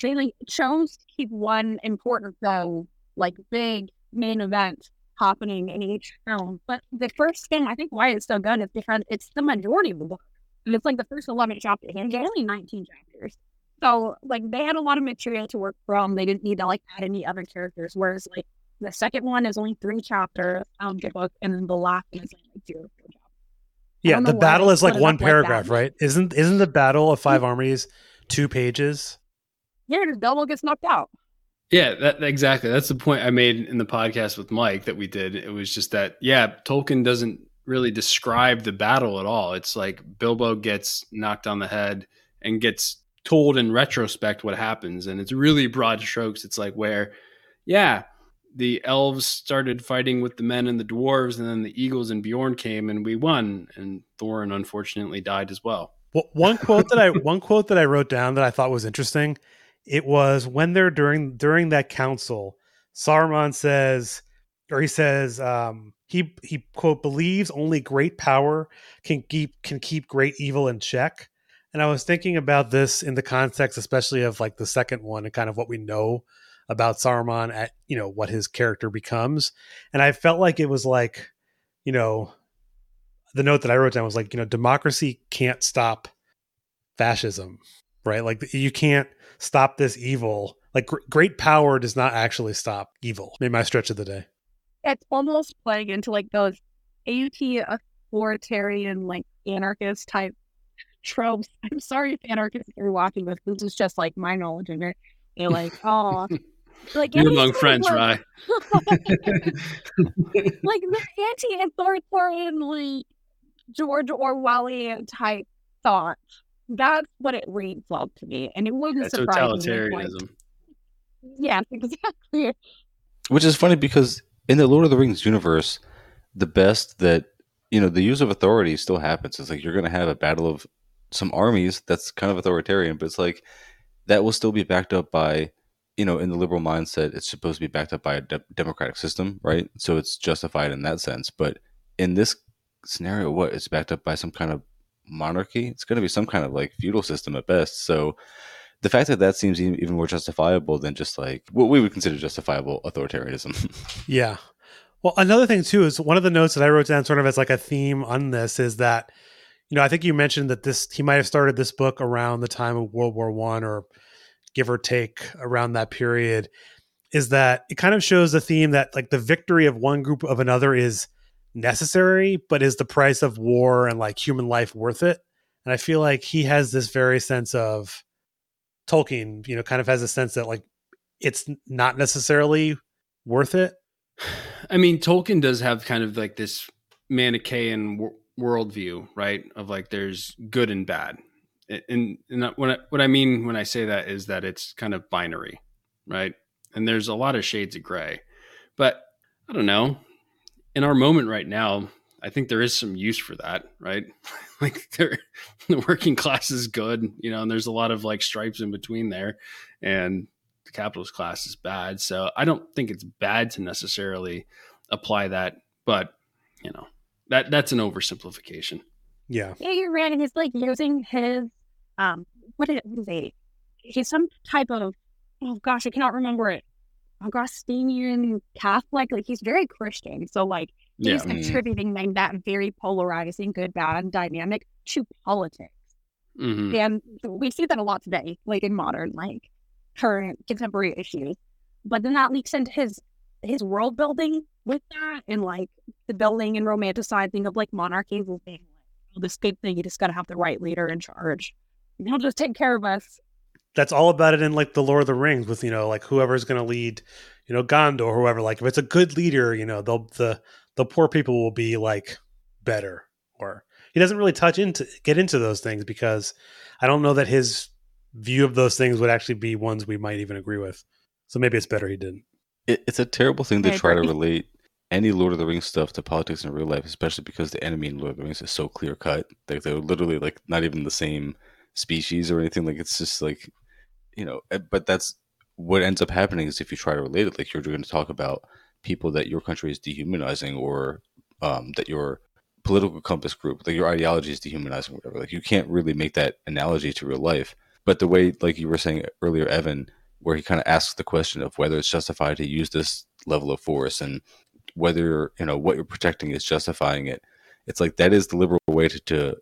they like chose to keep one important film, like big main event happening in each film. But the first thing I think why it's so good is because it's the majority of the book. And it's like the first 11 chapters, and it's only 19 chapters. So, like, they had a lot of material to work from. They didn't need to, like, add any other characters. Whereas, like, the second one is only three chapters of the book, and then the last one is like zero chapters. Yeah, the battle is like one up like paragraph, right? Isn't isn't the battle of five armies two pages? Yeah, just Bilbo gets knocked out. Yeah, that, exactly. That's the point I made in the podcast with Mike that we did. It was just that, yeah, Tolkien doesn't really describe the battle at all. It's like Bilbo gets knocked on the head and gets told in retrospect what happens. And it's really broad strokes. It's like where, yeah, the elves started fighting with the men and the dwarves, and then the eagles and Bjorn came and we won. And Thorin unfortunately died as well. Well, one quote that I one quote that I wrote down that I thought was interesting. It was when they're during during that council, Saruman says, or he says, um, he he quote believes only great power can keep can keep great evil in check. And I was thinking about this in the context, especially of like the second one and kind of what we know about Saruman at you know what his character becomes. And I felt like it was like, you know, the note that I wrote down was like, you know, democracy can't stop fascism, right? Like you can't stop this evil. Like gr- great power does not actually stop evil. Maybe my stretch of the day. It's almost playing into like those anti-authoritarian, like anarchist type tropes. I'm sorry if anarchists are watching this. This is just like my knowledge of it. They're like, oh, like You yeah, among friends, guys Rye. like the anti-authoritarian, like George Orwellian type thought. That's what it reads like to me, and it wouldn't That's surprise me. totalitarianism. yeah, exactly. Which is funny because in the Lord of the Rings universe, the best that you know, the use of authority still happens. It's like you're going to have a battle of some armies that's kind of authoritarian, but it's like that will still be backed up by, you know, in the liberal mindset, it's supposed to be backed up by a de- democratic system, right? So it's justified in that sense. But in this scenario, what it's backed up by some kind of monarchy? It's going to be some kind of like feudal system at best. So the fact that that seems even more justifiable than just like what we would consider justifiable authoritarianism. Yeah. Well, another thing too is one of the notes that I wrote down sort of as like a theme on this is that, you know, I think you mentioned that this he might have started this book around the time of World War One or give or take around that period is that it kind of shows the theme that like the victory of one group of another is necessary, but is the price of war and like human life worth it? And I feel like he has this very sense of Tolkien, you know, kind of has a sense that like it's not necessarily worth it. I mean, Tolkien does have kind of like this Manichaean w- worldview, right? Of like there's good and bad, and and what I, what I mean when I say that is that it's kind of binary, right? And there's a lot of shades of gray, but I don't know. In our moment right now, I think there is some use for that, right? like the working class is good, you know, and there's a lot of like stripes in between there, and the capitalist class is bad. So I don't think it's bad to necessarily apply that, but you know, that that's an oversimplification. Yeah. Yeah, you're right. And he's like using his um what is it? He's some type of oh gosh, I cannot remember it. Augustinian Catholic. Like he's very Christian. So like he's Yeah. attributing like that very polarizing good bad dynamic to politics. hmm And we see that a lot today, like in modern, like current contemporary issues. But then that leaks into his his world building with that and like the building and romanticizing of like monarchies as being like oh, this big thing, you just gotta have the right leader in charge. And he'll just take care of us. That's all about it in like the Lord of the Rings with, you know, like whoever's gonna lead, you know, Gondor or whoever. Like if it's a good leader, you know, they'll the the poor people will be like better. Or he doesn't really touch into get into those things because I don't know that his view of those things would actually be ones we might even agree with. So maybe it's better he didn't. It, it's a terrible thing to I try to relate any Lord of the Rings stuff to politics in real life, especially because the enemy in Lord of the Rings is so clear cut. Like they're literally like not even the same species or anything. Like it's just like you know. eh, But that's what ends up happening is if you try to relate it, like you're going to talk about people that your country is dehumanizing or um, that your political compass group, like your ideology is dehumanizing, whatever. Like you can't really make that analogy to real life. But the way, like you were saying earlier, Evan, where he kind of asks the question of whether it's justified to use this level of force and whether you know what you're protecting is justifying it. It's like that is the liberal way to to,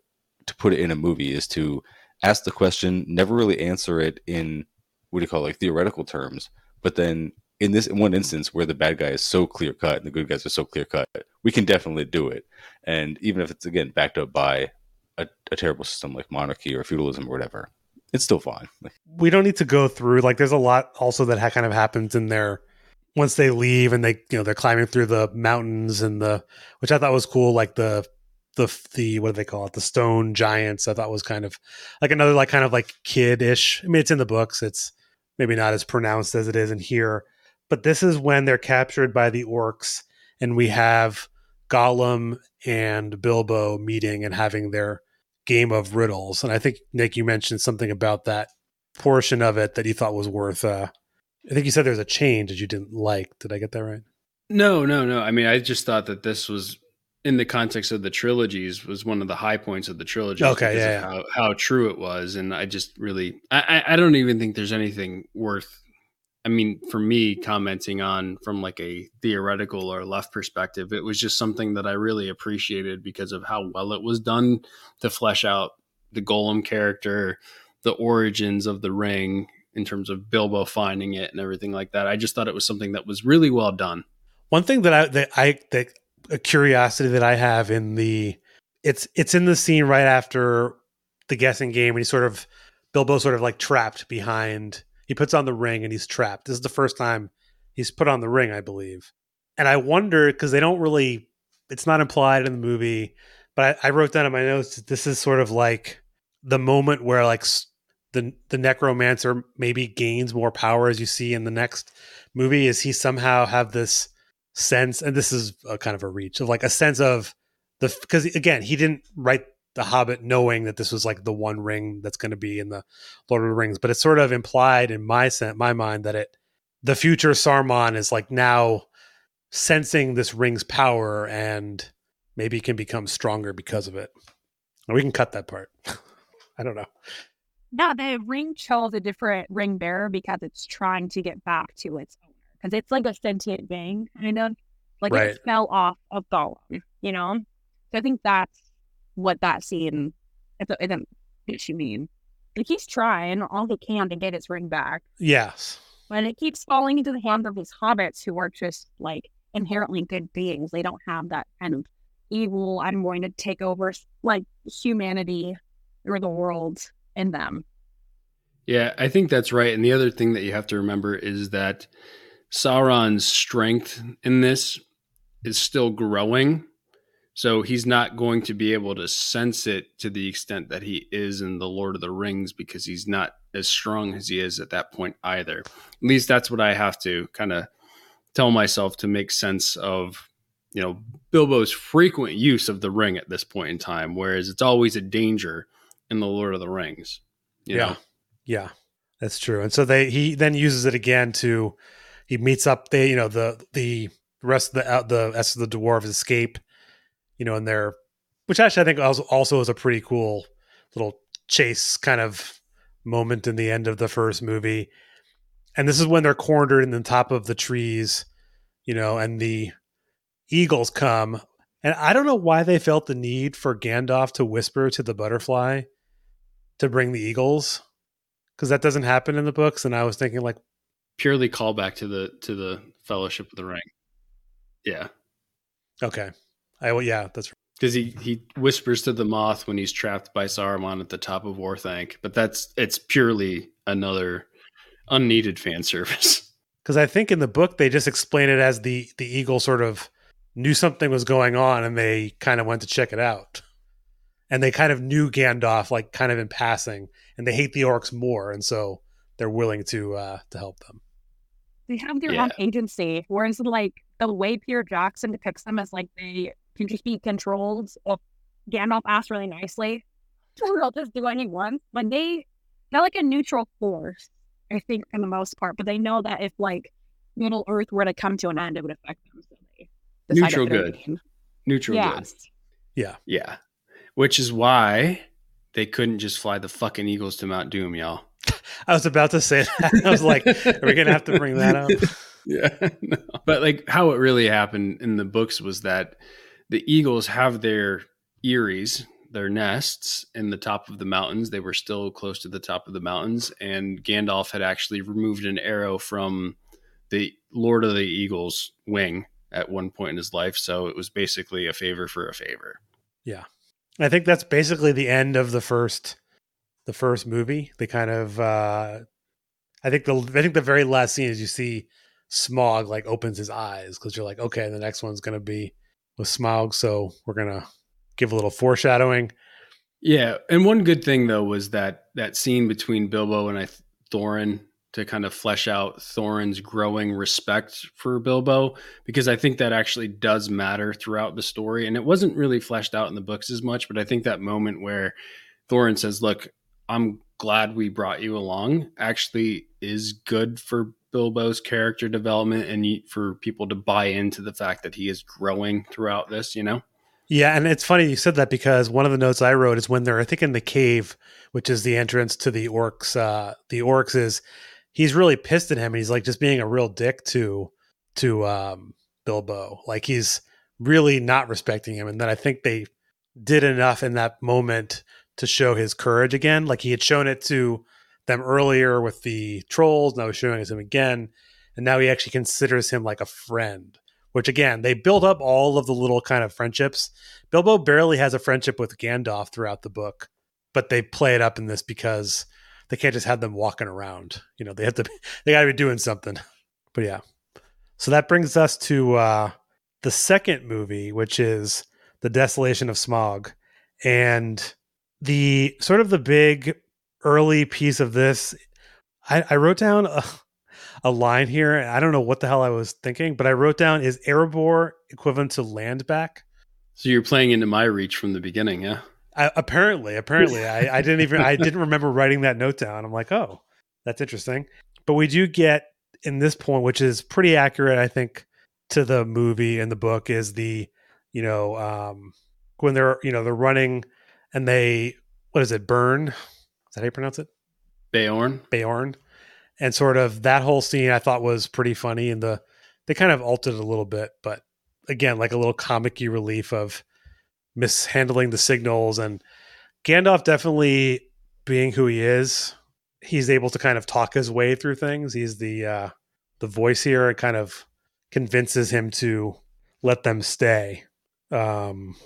to put it in a movie is to ask the question, never really answer it in what do you call it, like theoretical terms, but then in this one instance where the bad guy is so clear cut and the good guys are so clear cut, we can definitely do it. And even if it's again backed up by a, a terrible system like monarchy or feudalism or whatever, it's still fine. We don't need to go through like there's a lot also that ha- kind of happens in there once they leave and they you know they're climbing through the mountains and the which I thought was cool like the the the what do they call it the stone giants I thought was kind of like another like kind of like kid-ish I mean it's in the books it's maybe not as pronounced as it is in here but this is when they're captured by the orcs and we have Gollum and Bilbo meeting and having their game of riddles and I think Nick you mentioned something about that portion of it that you thought was worth uh I think you said there's a change that you didn't like. Did I get that right? No, no, no. I mean, I just thought that this was in the context of the trilogies was one of the high points of the trilogy. Okay, because yeah, of How, how true it was, and I just really, I I don't even think there's anything worth. I mean, for me, commenting on from like a theoretical or left perspective, it was just something that I really appreciated because of how well it was done to flesh out the Gollum character, the origins of the ring in terms of Bilbo finding it and everything like that. I just thought it was something that was really well done. One thing that I that I that a curiosity that I have in the it's it's in the scene right after the guessing game and he sort of Bilbo sort of like trapped behind he puts on the ring and he's trapped. This is the first time he's put on the ring, I believe. And I wonder because they don't really it's not implied in the movie, but I, I wrote down in my notes that this is sort of like the moment where like the the necromancer maybe gains more power as you see in the next movie is he somehow have this sense and this is a kind of a reach of like a sense of the because again he didn't write the hobbit knowing that this was like the one ring that's going to be in the lord of the rings but it's sort of implied in my sen- my mind that it the future saruman is like now sensing this ring's power and maybe can become stronger because of it or we can cut that part i don't know No, the ring chose a different ring bearer because it's trying to get back to its owner. Because it's like a sentient being, kind of. Like Right. it fell off of Gollum, you know? So I think that's what that scene, if it isn't what you mean. Like he's trying all he can to get his ring back, Yes. but it keeps falling into the hands of these hobbits who are just like inherently good beings. They don't have that kind of evil. I'm going to take over like humanity or the world in them. Yeah, I think that's right. And the other thing that you have to remember is that Sauron's strength in this is still growing. So he's not going to be able to sense it to the extent that he is in the Lord of the Rings because he's not as strong as he is at that point either. At least that's what I have to kind of tell myself to make sense of, you know, Bilbo's frequent use of the ring at this point in time, whereas it's always a danger in the Lord of the Rings. you Yeah. know? Yeah, that's true. And so they he then uses it again to he meets up. They you know the the rest of the uh, the rest of the dwarves escape. You know, in they're which actually I think also also is a pretty cool little chase kind of moment in the end of the first movie. And this is when they're cornered in the top of the trees, you know, and the eagles come. And I don't know why they felt the need for Gandalf to whisper to the butterfly to bring the eagles because that doesn't happen in the books. And I was thinking, like, purely callback to the to the Fellowship of the Ring. Yeah, okay, I well, yeah, that's right. because he he whispers to the moth when he's trapped by Saruman at the top of Orthanc, but that's it's purely another unneeded fan service. because I think in the book they just explain it as the the eagle sort of knew something was going on and they kind of went to check it out, and they kind of knew Gandalf like kind of in passing, and they hate the orcs more, and so they're willing to uh to help them. They have their Yeah. own agency, whereas like the way Peter Jackson depicts them as like they can just be controlled. Or Gandalf asked really nicely, "They'll just do any once," but they they're like a neutral force, I think, for the most part. But they know that if like Middle Earth were to come to an end, it would affect them. So they Neutral good. intervene. Neutral Yes. good. Yeah. Yeah, which is why they couldn't just fly the fucking eagles to Mount Doom, y'all. I was about to say that. I was like, are we gonna have to bring that up? yeah no. but like how it really happened in the books was that the eagles have their eyries their nests in the top of the mountains they were still close to the top of the mountains and gandalf had actually removed an arrow from the lord of the eagles wing at one point in his life so it was basically a favor for a favor Yeah. I think that's basically the end of the first the first movie. They kind of uh I think the I think the very last scene is you see Smaug like opens his eyes because you're like, okay, the next one's gonna be with Smaug, so we're gonna give a little foreshadowing. Yeah, and one good thing though was that that scene between Bilbo and I Thorin to kind of flesh out Thorin's growing respect for Bilbo because I think that actually does matter throughout the story and it wasn't really fleshed out in the books as much, but I think that moment where Thorin says, "Look, I'm glad we brought you along," actually is good for Bilbo's character development and for people to buy into the fact that he is growing throughout this, you know. Yeah, and it's funny you said that because one of the notes I wrote is when they're I think in the cave, which is the entrance to the orcs. Uh, the orcs is he's really pissed at him, and he's like just being a real dick to to um, Bilbo. Like he's really not respecting him. And then I think they did enough in that moment to show his courage again. Like he had shown it to them earlier with the trolls. Now he's showing to him again, and now he actually considers him like a friend which again they build up all of the little kind of friendships. Bilbo barely has a friendship with Gandalf throughout the book, but they play it up in this because they can't just have them walking around. You know, they have to they got to be doing something. But yeah. So that brings us to uh the second movie, which is The Desolation of Smaug. And the sort of the big early piece of this I, I wrote down a, a line here. I don't know what the hell I was thinking, but I wrote down is Erebor equivalent to land back? So you're playing into my reach from the beginning, yeah? I, apparently, apparently, I, I didn't even I didn't remember writing that note down. I'm like, oh, that's interesting. But we do get in this point, which is pretty accurate, I think, to the movie and the book, is the you know um, when they're you know they're running and they what is it burn? Is that how you pronounce it? Beorn. Beorn. and sort of that whole scene I thought was pretty funny, and the they kind of altered it a little bit, but again, like a little comic relief of mishandling the signals, and Gandalf definitely being who he is, he's able to kind of talk his way through things. He's the uh, the voice here and kind of convinces him to let them stay. Um,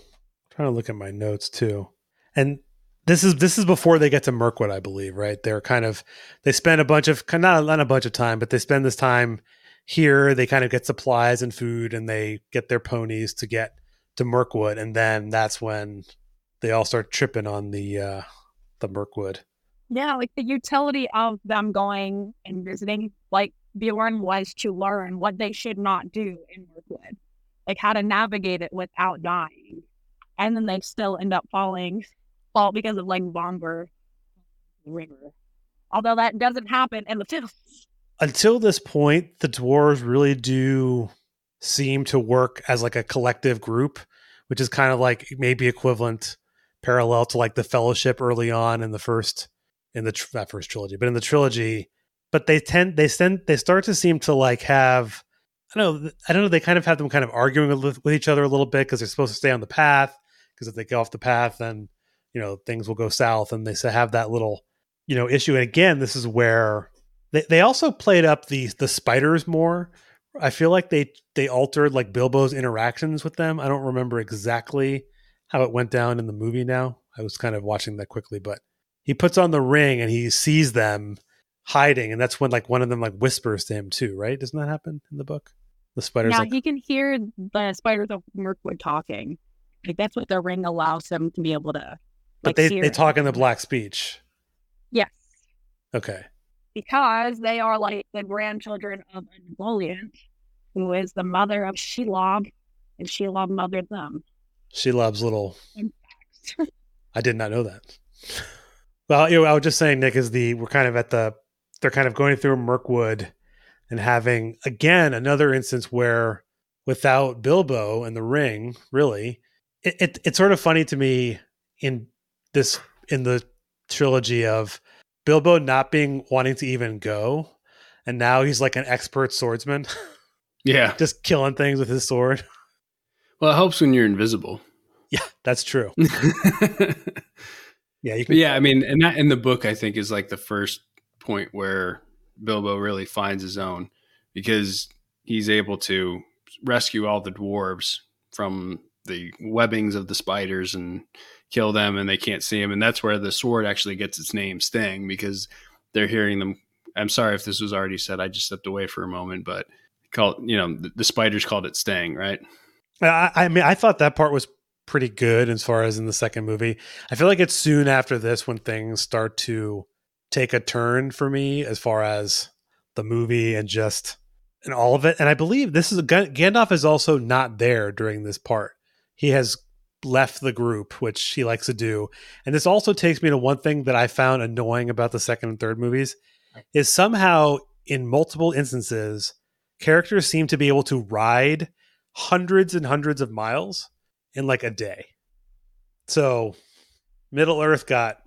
trying to look at my notes too, and this is this is before they get to Mirkwood, I believe. Right? They're kind of they spend a bunch of not not a bunch of time, but they spend this time here. They kind of get supplies and food, and they get their ponies to get to Mirkwood, and then that's when they all start tripping on the uh, the Mirkwood. Yeah, like the utility of them going and visiting, like Bjorn was to learn what they should not do in Mirkwood, like how to navigate it without dying, and then they still end up falling, fall because of like Vomber River. Although that doesn't happen in the films. Until this point, the dwarves really do seem to work as like a collective group, which is kind of like maybe equivalent parallel to like the fellowship early on in the first in the tr- first trilogy, but in the trilogy, but they tend they send they start to seem to like have I don't know I don't know they kind of have them kind of arguing with, with each other a little bit because they're supposed to stay on the path because if they go off the path then you know things will go south and they have that little you know issue and again this is where they, they also played up the the spiders more I feel like they they altered like Bilbo's interactions with them. I don't remember exactly how it went down in the movie now. I was kind of watching that quickly, but he puts on the ring and he sees them hiding, and that's when like one of them like whispers to him too, right? Doesn't that happen in the book? The spiders. yeah like, he can hear the spiders of Mirkwood talking. Like that's what the ring allows him to be able to. But like, they they talk in the black speech. Yes, Okay. because they are like the grandchildren of Napoleon, who is the mother of Shelob, and Shelob mothered them. She loves little. I did not know that. Well, you know, I was just saying, Nick, is the we're kind of at the they're kind of going through Mirkwood and having again another instance where without Bilbo and the ring, really, it, it it's sort of funny to me in this in the trilogy of Bilbo not being wanting to even go, and now he's like an expert swordsman, Yeah. just killing things with his sword. Well, it helps when you're invisible. Yeah, that's true. Yeah, you can. yeah, I mean, and that in the book, I think, is like the first point where Bilbo really finds his own because he's able to rescue all the dwarves from the webbings of the spiders and kill them, and they can't see him. And that's where the sword actually gets its name, Sting, because they're hearing them. I'm sorry if this was already said. I just stepped away for a moment, but called you know the, the spiders called it Sting, right? I, I mean, I thought that part was pretty good as far as in the second movie. I feel like it's soon after this when things start to take a turn for me as far as the movie and just and all of it. And I believe this is a Gandalf is also not there during this part. He has left the group, which he likes to do. And this also takes me to one thing that I found annoying about the second and third movies is somehow in multiple instances characters seem to be able to ride hundreds and hundreds of miles in like a day. So Middle Earth got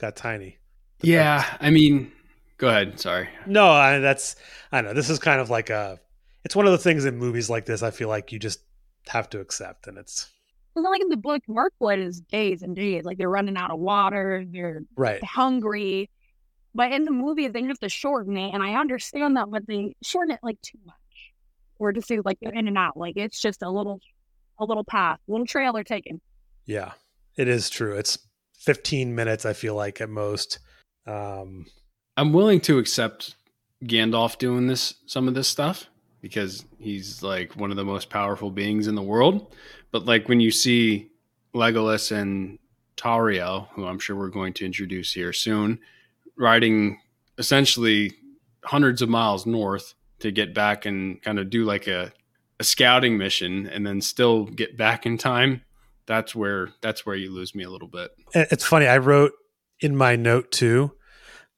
got tiny. Yeah, I mean, go ahead. Sorry. No, I, that's I know this is kind of like a. It's one of the things in movies like this. I feel like you just have to accept, and it's Well, like in the book, Mirkwood is days and days. Like they're running out of water, they're right. hungry. But in the movie, they have to shorten it, and I understand that, but they shorten it like too much, or just do like in and out. Like it's just a little, a little path, little trailer taken. Yeah, it is true. It's 15 minutes. I feel like at most. Um, I'm willing to accept Gandalf doing this some of this stuff because he's like one of the most powerful beings in the world. But like when you see Legolas and Tauriel, who I'm sure we're going to introduce here soon, riding essentially hundreds of miles north to get back and kind of do like a, a scouting mission and then still get back in time that's where that's where you lose me a little bit it's funny i wrote in my note too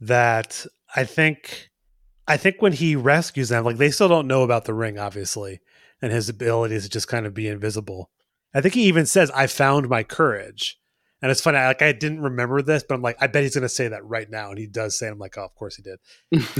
that i think i think when he rescues them like they still don't know about the ring obviously and his ability to just kind of be invisible i think he even says i found my courage and it's funny like i didn't remember this but i'm like i bet he's going to say that right now and he does say it. i'm like oh of course he did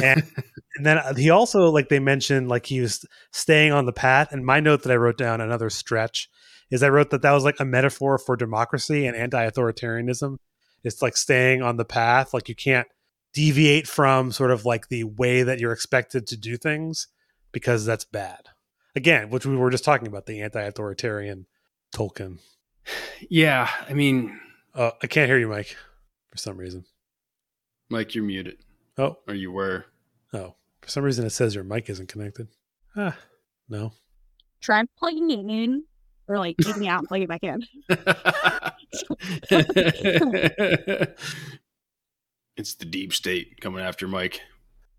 and, and then uh, he also like they mentioned like he was staying on the path and my note that i wrote down another stretch is I wrote that that was like a metaphor for democracy and anti-authoritarianism It's like staying on the path. Like you can't deviate from sort of like the way that you're expected to do things because that's bad. Again, which we were just talking about the anti-authoritarian Tolkien. Yeah, I mean, Oh, I can't hear you, Mike, for some reason. Mike, you're muted, Oh, or you were. oh, for some reason it says your mic isn't connected. Ah, no. Try plugging it in or like taking it out and plugging it back in. it's the deep state coming after Mike.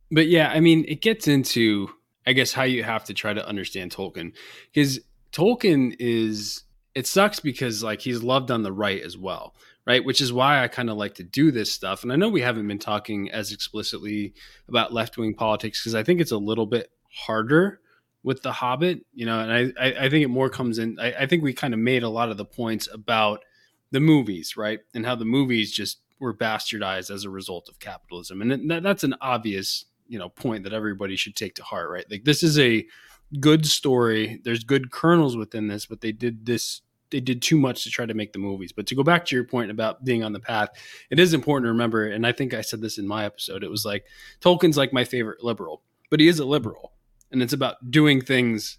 But yeah, I mean, it gets into, I guess, how you have to try to understand Tolkien. Because Tolkien is, it sucks because like he's loved on the right as well, right? Which is why I kind of like to do this stuff. And I know we haven't been talking as explicitly about left wing politics because I think it's a little bit harder with the Hobbit, you know, and I, I, I think it more comes in. I, I think we kind of made a lot of the points about the movies, right, and how the movies just were bastardized as a result of capitalism, and that, that's an obvious, you know, point that everybody should take to heart, right? Like this is a good story. There's good kernels within this, but they did this. They did too much to try to make the movies. But to go back to your point about being on the path, it is important to remember, and I think I said this in my episode. It was like Tolkien's like my favorite liberal, but he is a liberal and it's about doing things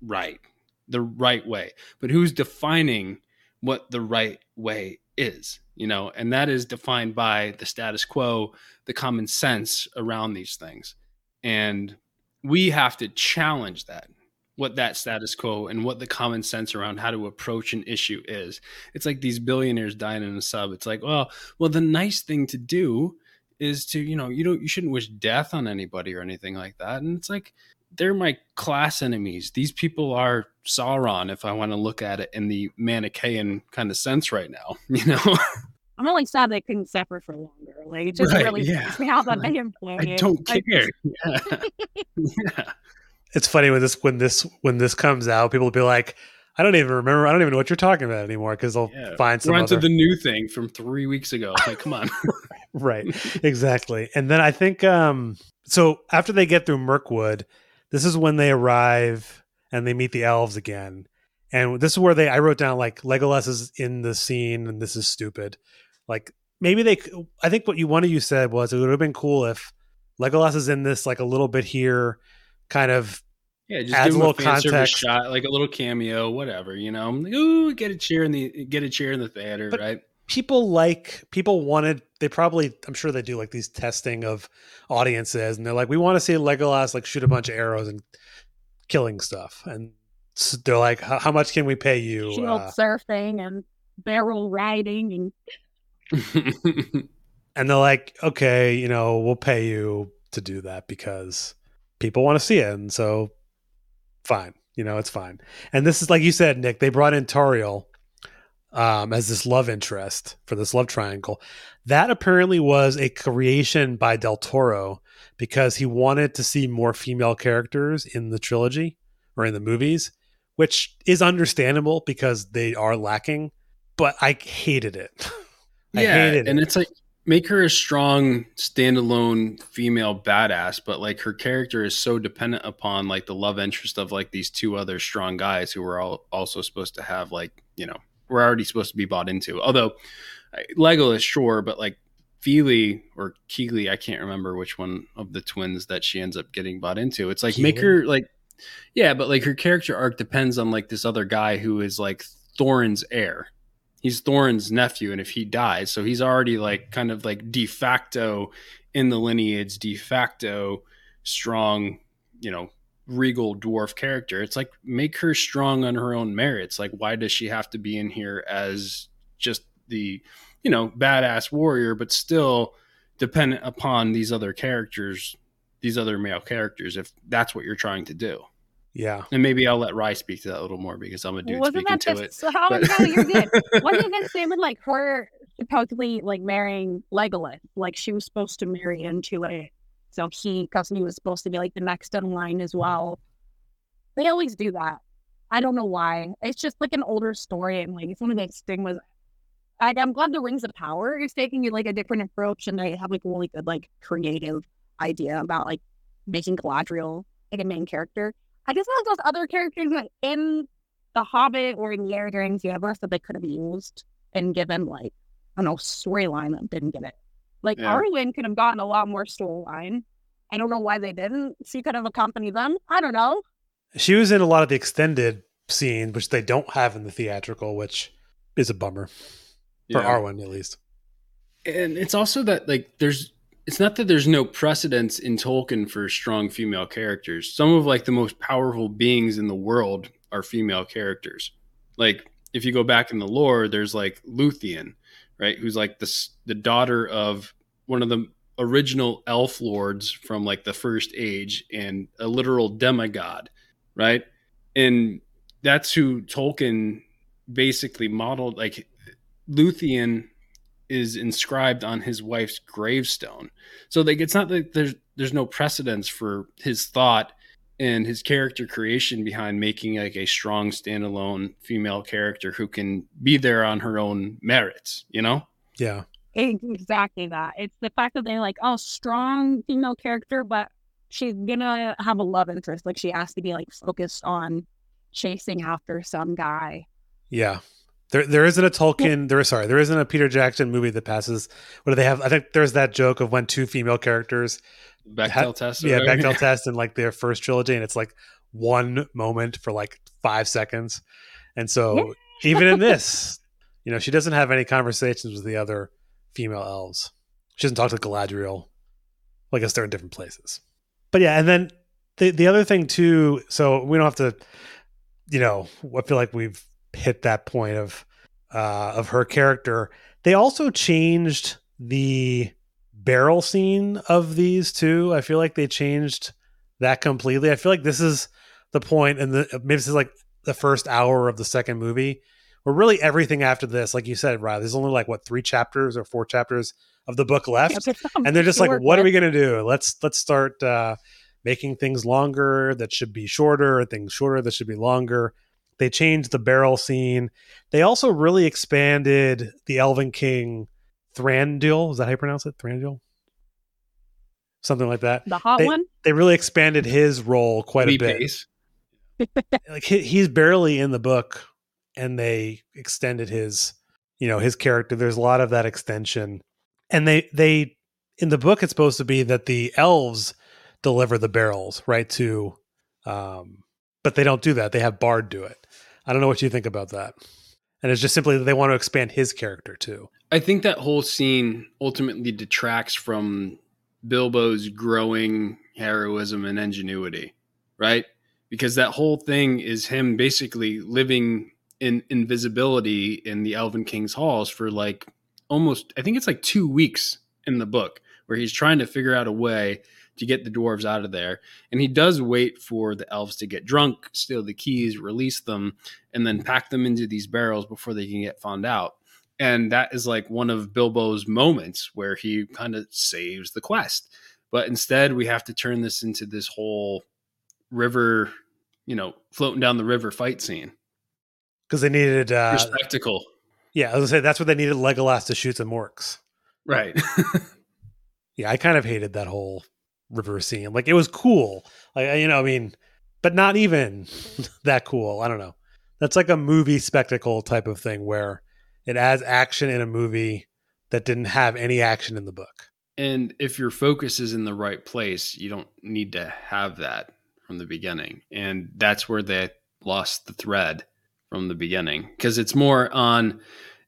right, the right way. But who's defining what the right way is? You know, and that is defined by the status quo, the common sense around these things. And we have to challenge that, what that status quo and what the common sense around how to approach an issue is. It's like these billionaires dying in a sub. It's like, well, well, the nice thing to do is to, you know, you don't you shouldn't wish death on anybody or anything like that. And it's like, they're my class enemies. These people are Sauron, if I want to look at it in the Manichaean kind of sense right now. You know, I'm only sad they couldn't suffer for longer. Like it just Right, really yeah. me out that they imploded. I don't I- care. Yeah. yeah. It's funny when this when this when this comes out, people will be like, "I don't even remember. I don't even know what you're talking about anymore." Because they'll Yeah. find some We're onto other the new thing from three weeks ago. Like, come on. right exactly and then i think um so after they get through mirkwood this is when they arrive and they meet the elves again and this is where they i wrote down like legolas is in the scene and this is stupid like maybe they I think what you one of you said was it would have been cool if legolas is in this like a little bit here kind of Yeah, just Adds give a little context. shot, like a little cameo, whatever. You know, like, ooh, get a chair in the get a chair in the theater, But- right? People like people wanted they probably i'm sure they do like these testing of audiences and they're like we want to see legolas like shoot a bunch of arrows and killing stuff. And s- they're like how, how much can we pay you shield uh, surfing and barrel riding and and they're like okay you know we'll pay you to do that because people want to see it and so fine you know it's fine. And this is like you said nick they brought in Tauriel um, as this love interest for this love triangle that apparently was a creation by del toro because he wanted to see more female characters in the trilogy or in the movies which is understandable because they are lacking but i hated it I yeah, hated and it. it's like make her a strong standalone female badass, but like her character is so dependent upon like the love interest of like these two other strong guys who are all also supposed to have like you know we're already supposed to be bought into. Although Legolas, sure, but like Fili or Kili, I can't remember which one of the twins that she ends up getting bought into. It's like make her like yeah, but like her character arc depends on like this other guy who is like Thorin's heir. He's Thorin's nephew, and if he dies, so he's already like kind of like de facto in the lineage, de facto strong, you know, regal dwarf character. It's like make her strong on her own merits. Like, why does she have to be in here as just the, you know, badass warrior, but still dependent upon these other characters, these other male characters, if that's what you're trying to do? yeah And maybe I'll let Rye speak to that a little more because I'm a dude wasn't speaking that to the, it. so how but- no, you're good. Wasn't that the same with like her supposedly like marrying Legolas? Like she was supposed to marry into it. So he he was supposed to be like the next in line as mm-hmm. well. They always do that. I don't know why. It's just like an older story and like it's one of the stigmas. I, I'm glad the Rings of Power is taking like a different approach and they have like a really good like creative idea about like making Galadriel like a main character. I guess like those other characters like, in the Hobbit or in the the Rings universe that they could have used and given like I don't know, storyline that didn't get it. Like Yeah. Arwen could have gotten a lot more storyline. I don't know why they didn't. She could have accompanied them. I don't know. She was in a lot of the extended scene, which they don't have in the theatrical, which is a bummer for Yeah. Arwen at least. and it's also that like there's it's not that there's no precedence in Tolkien for strong female characters. Some of like the most powerful beings in the world are female characters. Like if you go back in the lore, there's like Luthien, right, who's like the the daughter of one of the original elf lords from like the first age and a literal demigod, right? And that's who Tolkien basically modeled like Luthien is inscribed on his wife's gravestone. So like it's not that there's there's no precedence for his thought and his character creation behind making like a strong standalone female character who can be there on her own merits, you know? Yeah. Exactly that. It's the fact that they're like, oh, strong female character, but she's gonna have a love interest. Like she has to be like focused on chasing after some guy. Yeah. There there isn't a Tolkien there sorry, there isn't a Peter Jackson movie that passes what do they have? I think there's that joke of when two female characters Bechdel Ha- test. yeah, whatever. Bechdel test in like their first trilogy, and it's like one moment for like five seconds. And so even in this, you know, she doesn't have any conversations with the other female elves. She doesn't talk to Galadriel. Well, I guess they're in different places. But yeah, and then the the other thing too, so we don't have to, you know, I feel like we've hit that point of uh of her character. They also changed the barrel scene of these two. I feel like they changed that completely. I feel like this is the point, and the maybe this is like the first hour of the second movie, where really everything after this, like you said, Riley, there's only like what three chapters or four chapters of the book left, and they're just like, what are we gonna do? Let's let's start uh, making things longer that should be shorter, things shorter that should be longer. They changed the barrel scene. They also really expanded the Elven King Thranduil. Is that how you pronounce it? Thranduil? Something like that. the hot they- one? They really expanded his role quite Lee a bit. Like he, he's barely in the book, and they extended his, you know, his character. There's a lot of that extension, and they they in the book it's supposed to be that the elves deliver the barrels right to, um, but they don't do that. They have Bard do it. I don't know what you think about that. And it's just simply that they want to expand his character too. I think that whole scene ultimately detracts from Bilbo's growing heroism and ingenuity, right? Because that whole thing is him basically living in invisibility in the Elven King's halls for like almost, I think it's like two weeks in the book, where he's trying to figure out a way to get the dwarves out of there. And he does wait for the elves to get drunk, steal the keys, release them, and then pack them into these barrels before they can get found out and that is like one of Bilbo's moments where he kind of saves the quest. But instead, we have to turn this into this whole river, you know, floating down the river fight scene. Because they needed, uh, spectacle, yeah, I was gonna say that's what they needed Legolas to shoot some orcs. right? yeah, I kind of hated that whole river scene. Like it was cool, like you know, I mean, but not even that cool. I don't know. That's like a movie spectacle type of thing where it adds action in a movie that didn't have any action in the book. and if your focus is in the right place, you don't need to have that from the beginning. And that's where they lost the thread from the beginning because it's more on.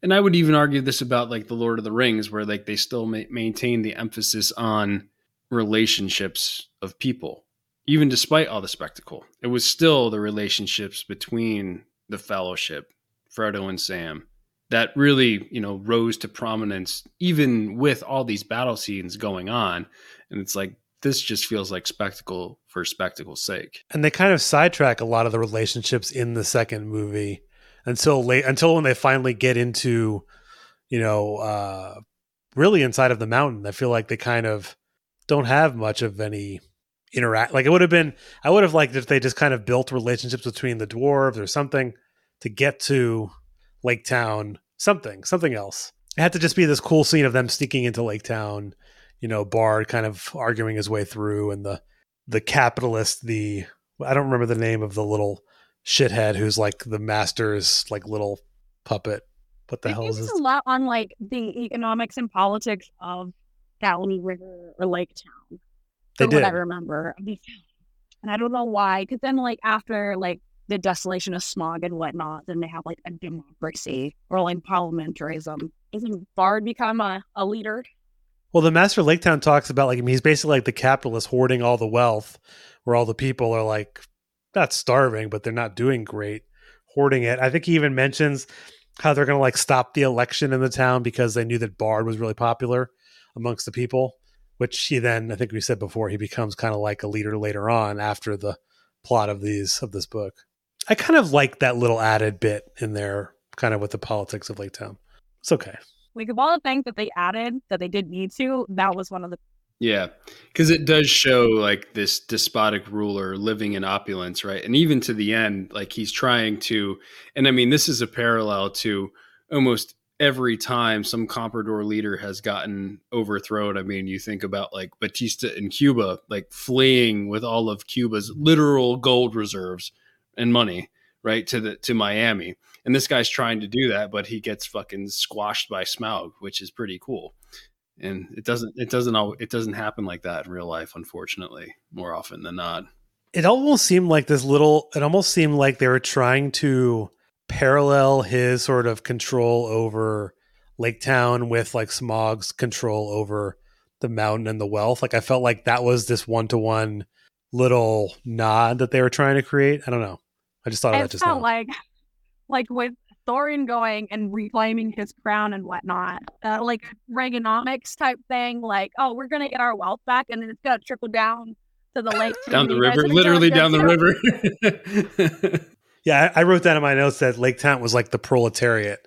And I would even argue this about like the Lord of the Rings, where like they still ma- maintain the emphasis on relationships of people, even despite all the spectacle. It was still the relationships between the Fellowship, Frodo and Sam, that really, you know, rose to prominence, even with all these battle scenes going on. And it's like this just feels like spectacle for spectacle's sake. And they kind of sidetrack a lot of the relationships in the second movie until late until when they finally get into, you know, uh really inside of the mountain. I feel like they kind of don't have much of any interact like it would have been I would have liked if they just kind of built relationships between the dwarves or something to get to Lake Town, something, something else. It had to just be this cool scene of them sneaking into Lake Town, you know, Bard kind of arguing his way through and the the capitalist, the I don't remember the name of the little shithead who's like the master's like little puppet. what the hell is this? a lot on like the economics and politics of Valley River or Lake Town. They from what I remember. of these films. And I don't know why, because then like after like the desolation of Smaug and whatnot, then they have like a democracy or like parliamentarism. Doesn't Bard become a, a leader? Well, the Master Lake Town talks about like I mean, he's basically like the capitalist hoarding all the wealth, where all the people are like not starving, but they're not doing great, hoarding it. I think he even mentions how they're going to like stop the election in the town because they knew that Bard was really popular amongst the people. Which he then, I think we said before, he becomes kind of like a leader later on after the plot of these of this book. I kind of like that little added bit in there, kind of with the politics of Lake Town. It's okay. Like of all the things that they added that they didn't need to, that was one of the Yeah, because it does show like this despotic ruler living in opulence, right? And even to the end, like he's trying to, and I mean, this is a parallel to almost every time some comprador leader has gotten overthrown. I mean, you think about like Batista in Cuba, like fleeing with all of Cuba's literal gold reserves and money, right, to the to Miami. And this guy's trying to do that, but he gets fucking squashed by Smaug, which is pretty cool. And it doesn't it doesn't all it doesn't happen like that in real life unfortunately more often than not. It almost seemed like this little it almost seemed like they were trying to parallel his sort of control over lake town with like Smaug's control over the mountain and the wealth. Like i felt like that was this one-to-one little nod that they were trying to create. I don't know i just thought of it that just felt now. like like with Thorin going and reclaiming his crown and whatnot, uh, like Reaganomics type thing. Like, oh, we're gonna get our wealth back, and then it's gonna trickle down to the lake, down the river literally down the river. Yeah I, I wrote down in my notes that lake town was like the proletariat.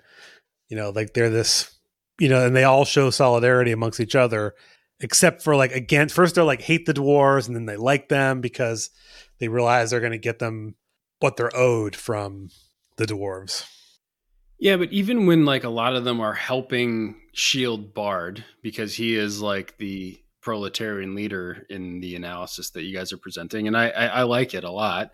You know like they're this you know and they all show solidarity amongst each other except for like again first they're like hate the dwarves and then they like them because they realize they're going to get them what they're owed from the dwarves. Yeah but even when like a lot of them are helping shield bard because he is like the proletarian leader in the analysis that you guys are presenting and i i, I like it a lot.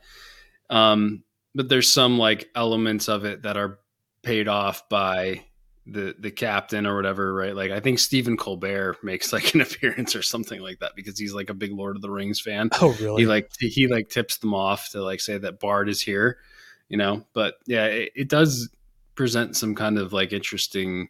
Um but there's some like elements of it that are paid off by the the captain or whatever, right? Like I think Stephen Colbert makes like an appearance or something like that because he's like a big Lord of the Rings fan. oh really He like he like tips them off to like say that Bard is here, you know. But yeah, it, it does present some kind of like interesting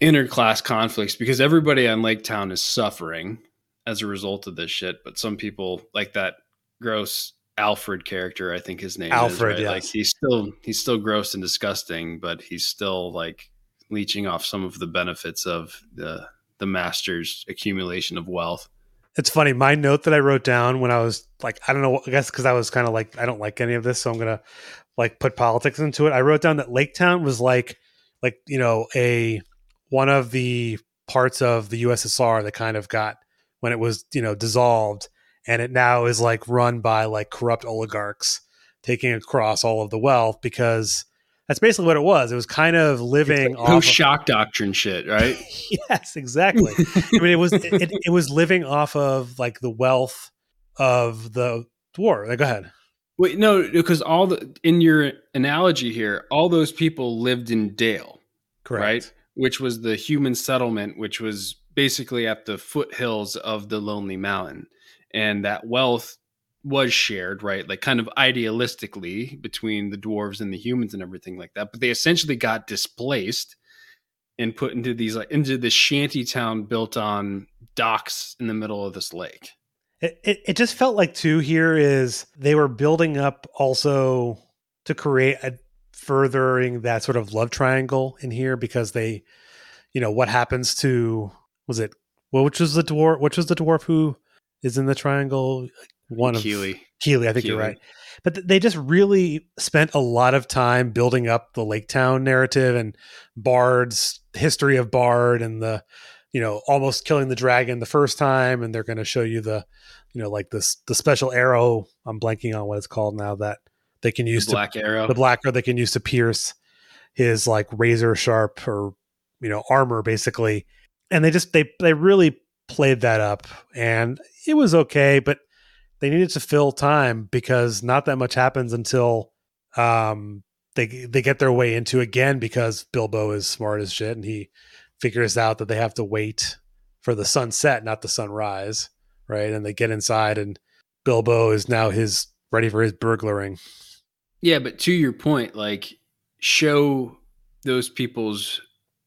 interclass conflicts because everybody on Lake Town is suffering as a result of this shit. But some people like that gross Alfrid character, I think his name Alfrid, is, right? Like he's still he's still gross and disgusting, but he's still like leeching off some of the benefits of the the master's accumulation of wealth. it's funny my note that i wrote down when i was like i don't know i guess because i was kind of like i don't like any of this so i'm gonna like put politics into it i wrote down that lake town was like like you know a one of the parts of the ussr that kind of got when it was you know dissolved and it now is like run by like corrupt oligarchs taking across all of the wealth because that's basically what it was it was kind of living off Post of- shock doctrine shit, right? yes exactly I mean, it was it, it, it was living off of like the wealth of the dwarf. Like, go ahead. Wait, no, because all the in your analogy here, all those people lived in Dale, Correct. right? Which was the human settlement, which was basically at the foothills of the Lonely Mountain, and that wealth was shared, right? Like kind of idealistically between the dwarves and the humans and everything like that. But they essentially got displaced and put into these like into this shanty town built on docks in the middle of this lake. It, it it just felt like too here is they were building up also to create a furthering that sort of love triangle in here because they, you know, what happens to was it well, which was the dwarf? Which was the dwarf who is in the triangle? One of Kili. Kili, I think you're right. But th- they just really spent a lot of time building up the Lake Town narrative and Bard's history of Bard and the, you know, almost killing the dragon the first time, and they're going to show you the, you know, like this the special arrow. I'm blanking on what it's called now that they can use The Black Arrow. the black arrow they can use to pierce his like razor sharp or you know armor basically, and they just they they really played that up, and it was okay, but they needed to fill time because not that much happens until um they they get their way into again because Bilbo is smart as shit and he figures out that they have to wait for the sunset, not the sunrise, right? And they get inside and Bilbo is now his ready for his burglaring. Yeah, but to your point, like show those people's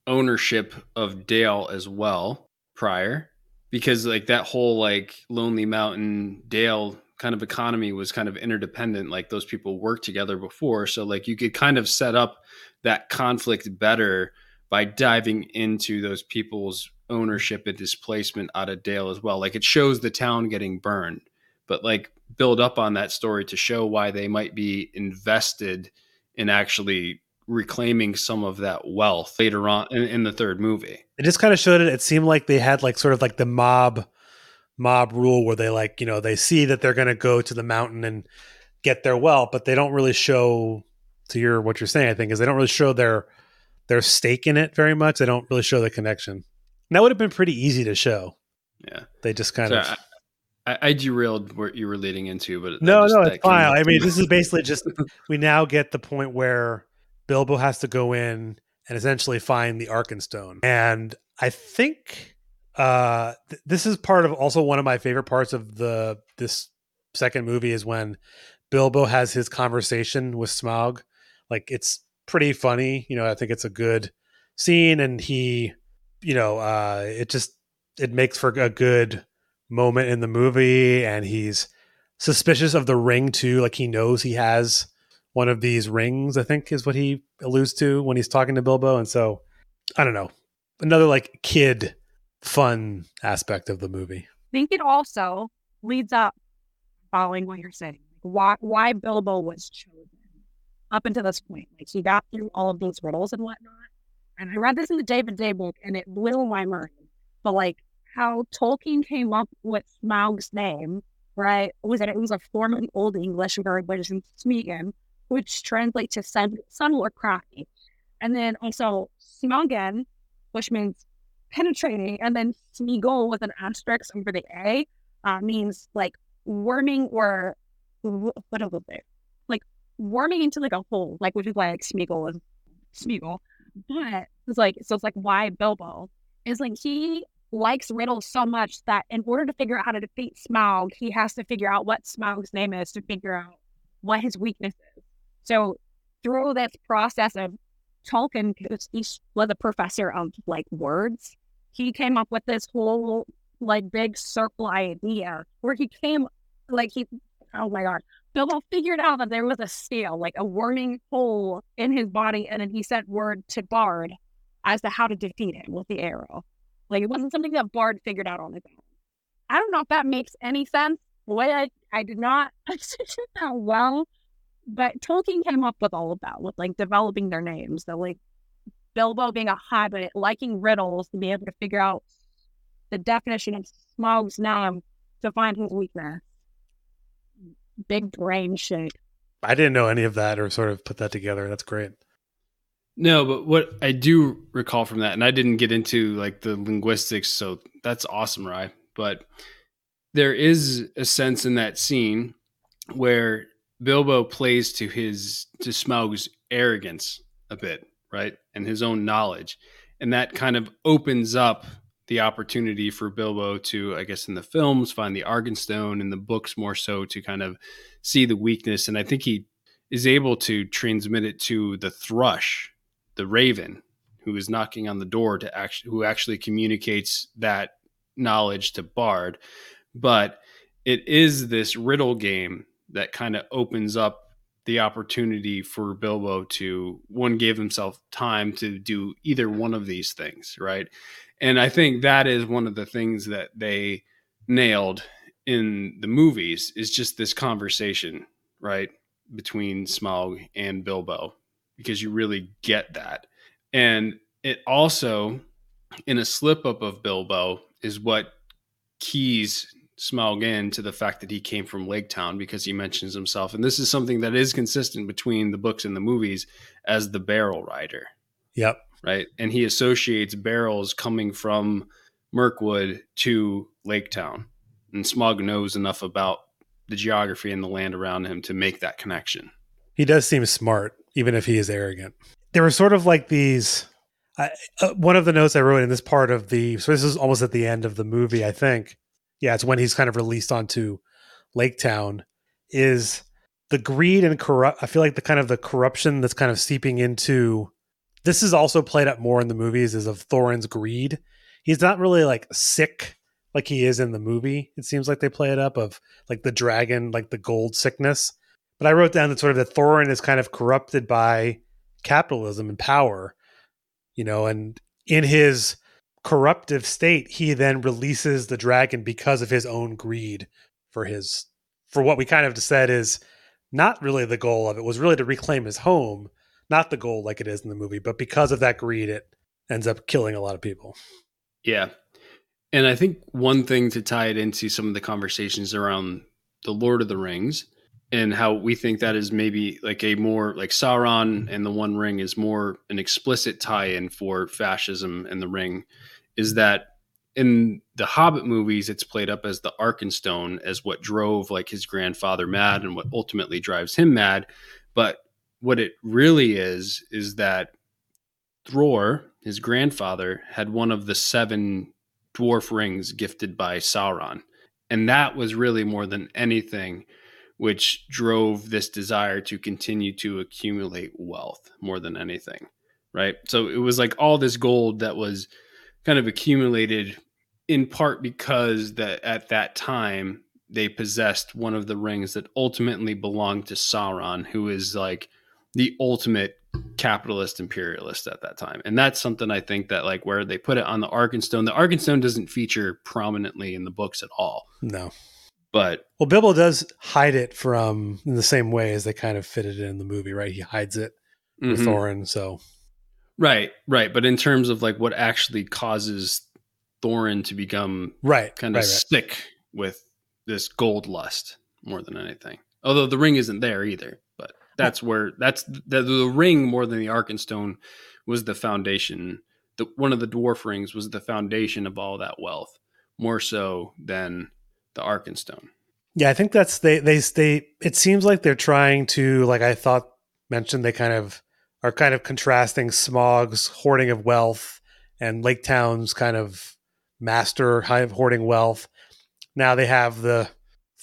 ownership of Dale as well prior because like that whole like Lonely Mountain Dale kind of economy was kind of interdependent like those people worked together before so like you could kind of set up that conflict better by diving into those people's ownership and displacement out of Dale as well like it shows the town getting burned but like build up on that story to show why they might be invested in actually reclaiming some of that wealth later on in, in the third movie. It just kind of showed it. It seemed like they had like sort of like the mob mob rule where they like, you know, they see that they're going to go to the mountain and get their wealth, but they don't really show to your what you're saying, I think, is they don't really show their their stake in it very much. They don't really show the connection. And that would have been pretty easy to show. Yeah. They just kind So of I, I derailed what you were leading into, but No, just- no, it's fine. I mean, this is basically just we now get the point where Bilbo has to go in and essentially find the Arkenstone. And I think uh th- this is part of also one of my favorite parts of the this second movie is when Bilbo has his conversation with Smaug. Like it's pretty funny, you know, I think it's a good scene and he you know, uh it just it makes for a good moment in the movie and he's suspicious of the ring too. Like he knows he has one of these rings, I think is what he alludes to when he's talking to Bilbo. And so I don't know. Another like kid fun aspect of the movie. I think it also leads up following what you're saying. Why why Bilbo was chosen up until this point. Like he got through all of these riddles and whatnot. And I read this in the David Day book and it blew my mind. But like how Tolkien came up with Smaug's name, right? Was that it was a form of Old English where which is Smeagol, which translates to sun, sun or crafty. And then also Smaugin, which means penetrating, and then smigol with an asterisk over the A uh, means like worming or wh- what was it? Like worming into like a hole, like which is why like Smeagol is Smeagol. But it's like so it's like why Bilbo is like he likes riddles so much that in order to figure out how to defeat Smaug, he has to figure out what Smaug's name is to figure out what his weakness is. So through this process of Tolkien, he was a professor of like words, he came up with this whole like big circle idea where he came like he oh my god bilbo figured out that there was a seal like a worming hole in his body and then he sent word to bard as to how to defeat him with the arrow. Like it wasn't something that bard figured out on his own. I don't know if that makes any sense. The way i i did not execute that well but tolkien came up with all of that with like developing their names so like bilbo being a hobbit liking riddles to be able to figure out the definition of Smaug's name to find his weakness. Big brain shit. I didn't know any of that or sort of put that together. That's great. No, but what I do recall from that, and I didn't get into like the linguistics, so that's awesome, Rye. But there is a sense in that scene where Bilbo plays to his to Smaug's arrogance a bit, right, and his own knowledge, and that kind of opens up the opportunity for Bilbo to, I guess, in the films find the Arkenstone, in the books more so to kind of see the weakness, and I think he is able to transmit it to the thrush the raven who is knocking on the door to actually who actually communicates that knowledge to bard. But it is this riddle game that kind of opens up the opportunity for bilbo to one give himself time to do either one of these things right and i think that is one of the things that they nailed in the movies is just this conversation right between smaug and bilbo because you really get that. And it also, in a slip up of Bilbo, is what keys Smaug in to the fact that he came from Lake Town because he mentions himself. And this is something that is consistent between the books and the movies as the barrel rider, Yep. right? And he associates barrels coming from Mirkwood to Lake Town. And Smaug knows enough about the geography and the land around him to make that connection. He does seem smart even if he is arrogant. There were sort of like these. I, uh, one of the notes I wrote in this part of the so this is almost at the end of the movie, I think. Yeah, it's when he's kind of released onto Lake Town. Is the greed and corrupt? I feel like the kind of the corruption that's kind of seeping into. This is also played up more in the movies is of Thorin's greed. He's not really like sick like he is in the movie. It seems like they play it up of like the dragon, like the gold sickness. But I wrote down that sort of that Thorin is kind of corrupted by capitalism and power, you know, and in his corruptive state, he then releases the dragon because of his own greed for his for what we kind of said is not really the goal of it was really to reclaim his home, not the goal like it is in the movie, but because of that greed, it ends up killing a lot of people. Yeah. And I think one thing to tie it into some of the conversations around the Lord of the Rings and how we think that is maybe like a more like Sauron and the One Ring is more an explicit tie-in for fascism and the Ring is that in the Hobbit movies it's played up as the Arkenstone as what drove like his grandfather mad and what ultimately drives him mad but what it really is is that Thror his grandfather had one of the seven dwarf rings gifted by Sauron. And that was really more than anything which drove this desire to continue to accumulate wealth more than anything. Right. So it was like all this gold that was kind of accumulated in part because that at that time they possessed one of the rings that ultimately belonged to Sauron, who is like the ultimate capitalist imperialist at that time. And that's something I think that like where they put it on the Arkenstone, the Arkenstone doesn't feature prominently in the books at all. No. But well, Bilbo does hide it from in the same way as they kind of fitted it in the movie, right? He hides it with Mhm. Thorin. So right, right. But in terms of like what actually causes Thorin to become right, kind of right. sick with this gold lust more than anything. Although the ring isn't there either, but that's where that's the, the ring more than the Arkenstone was the foundation. The one of the dwarf rings was the foundation of all that wealth, more so than the Arkenstone. Yeah, I think that's they they they. It seems like they're trying to, like I thought mentioned, they kind of are kind of contrasting Smaug's hoarding of wealth and Lake Town's kind of master hoarding wealth. Now they have the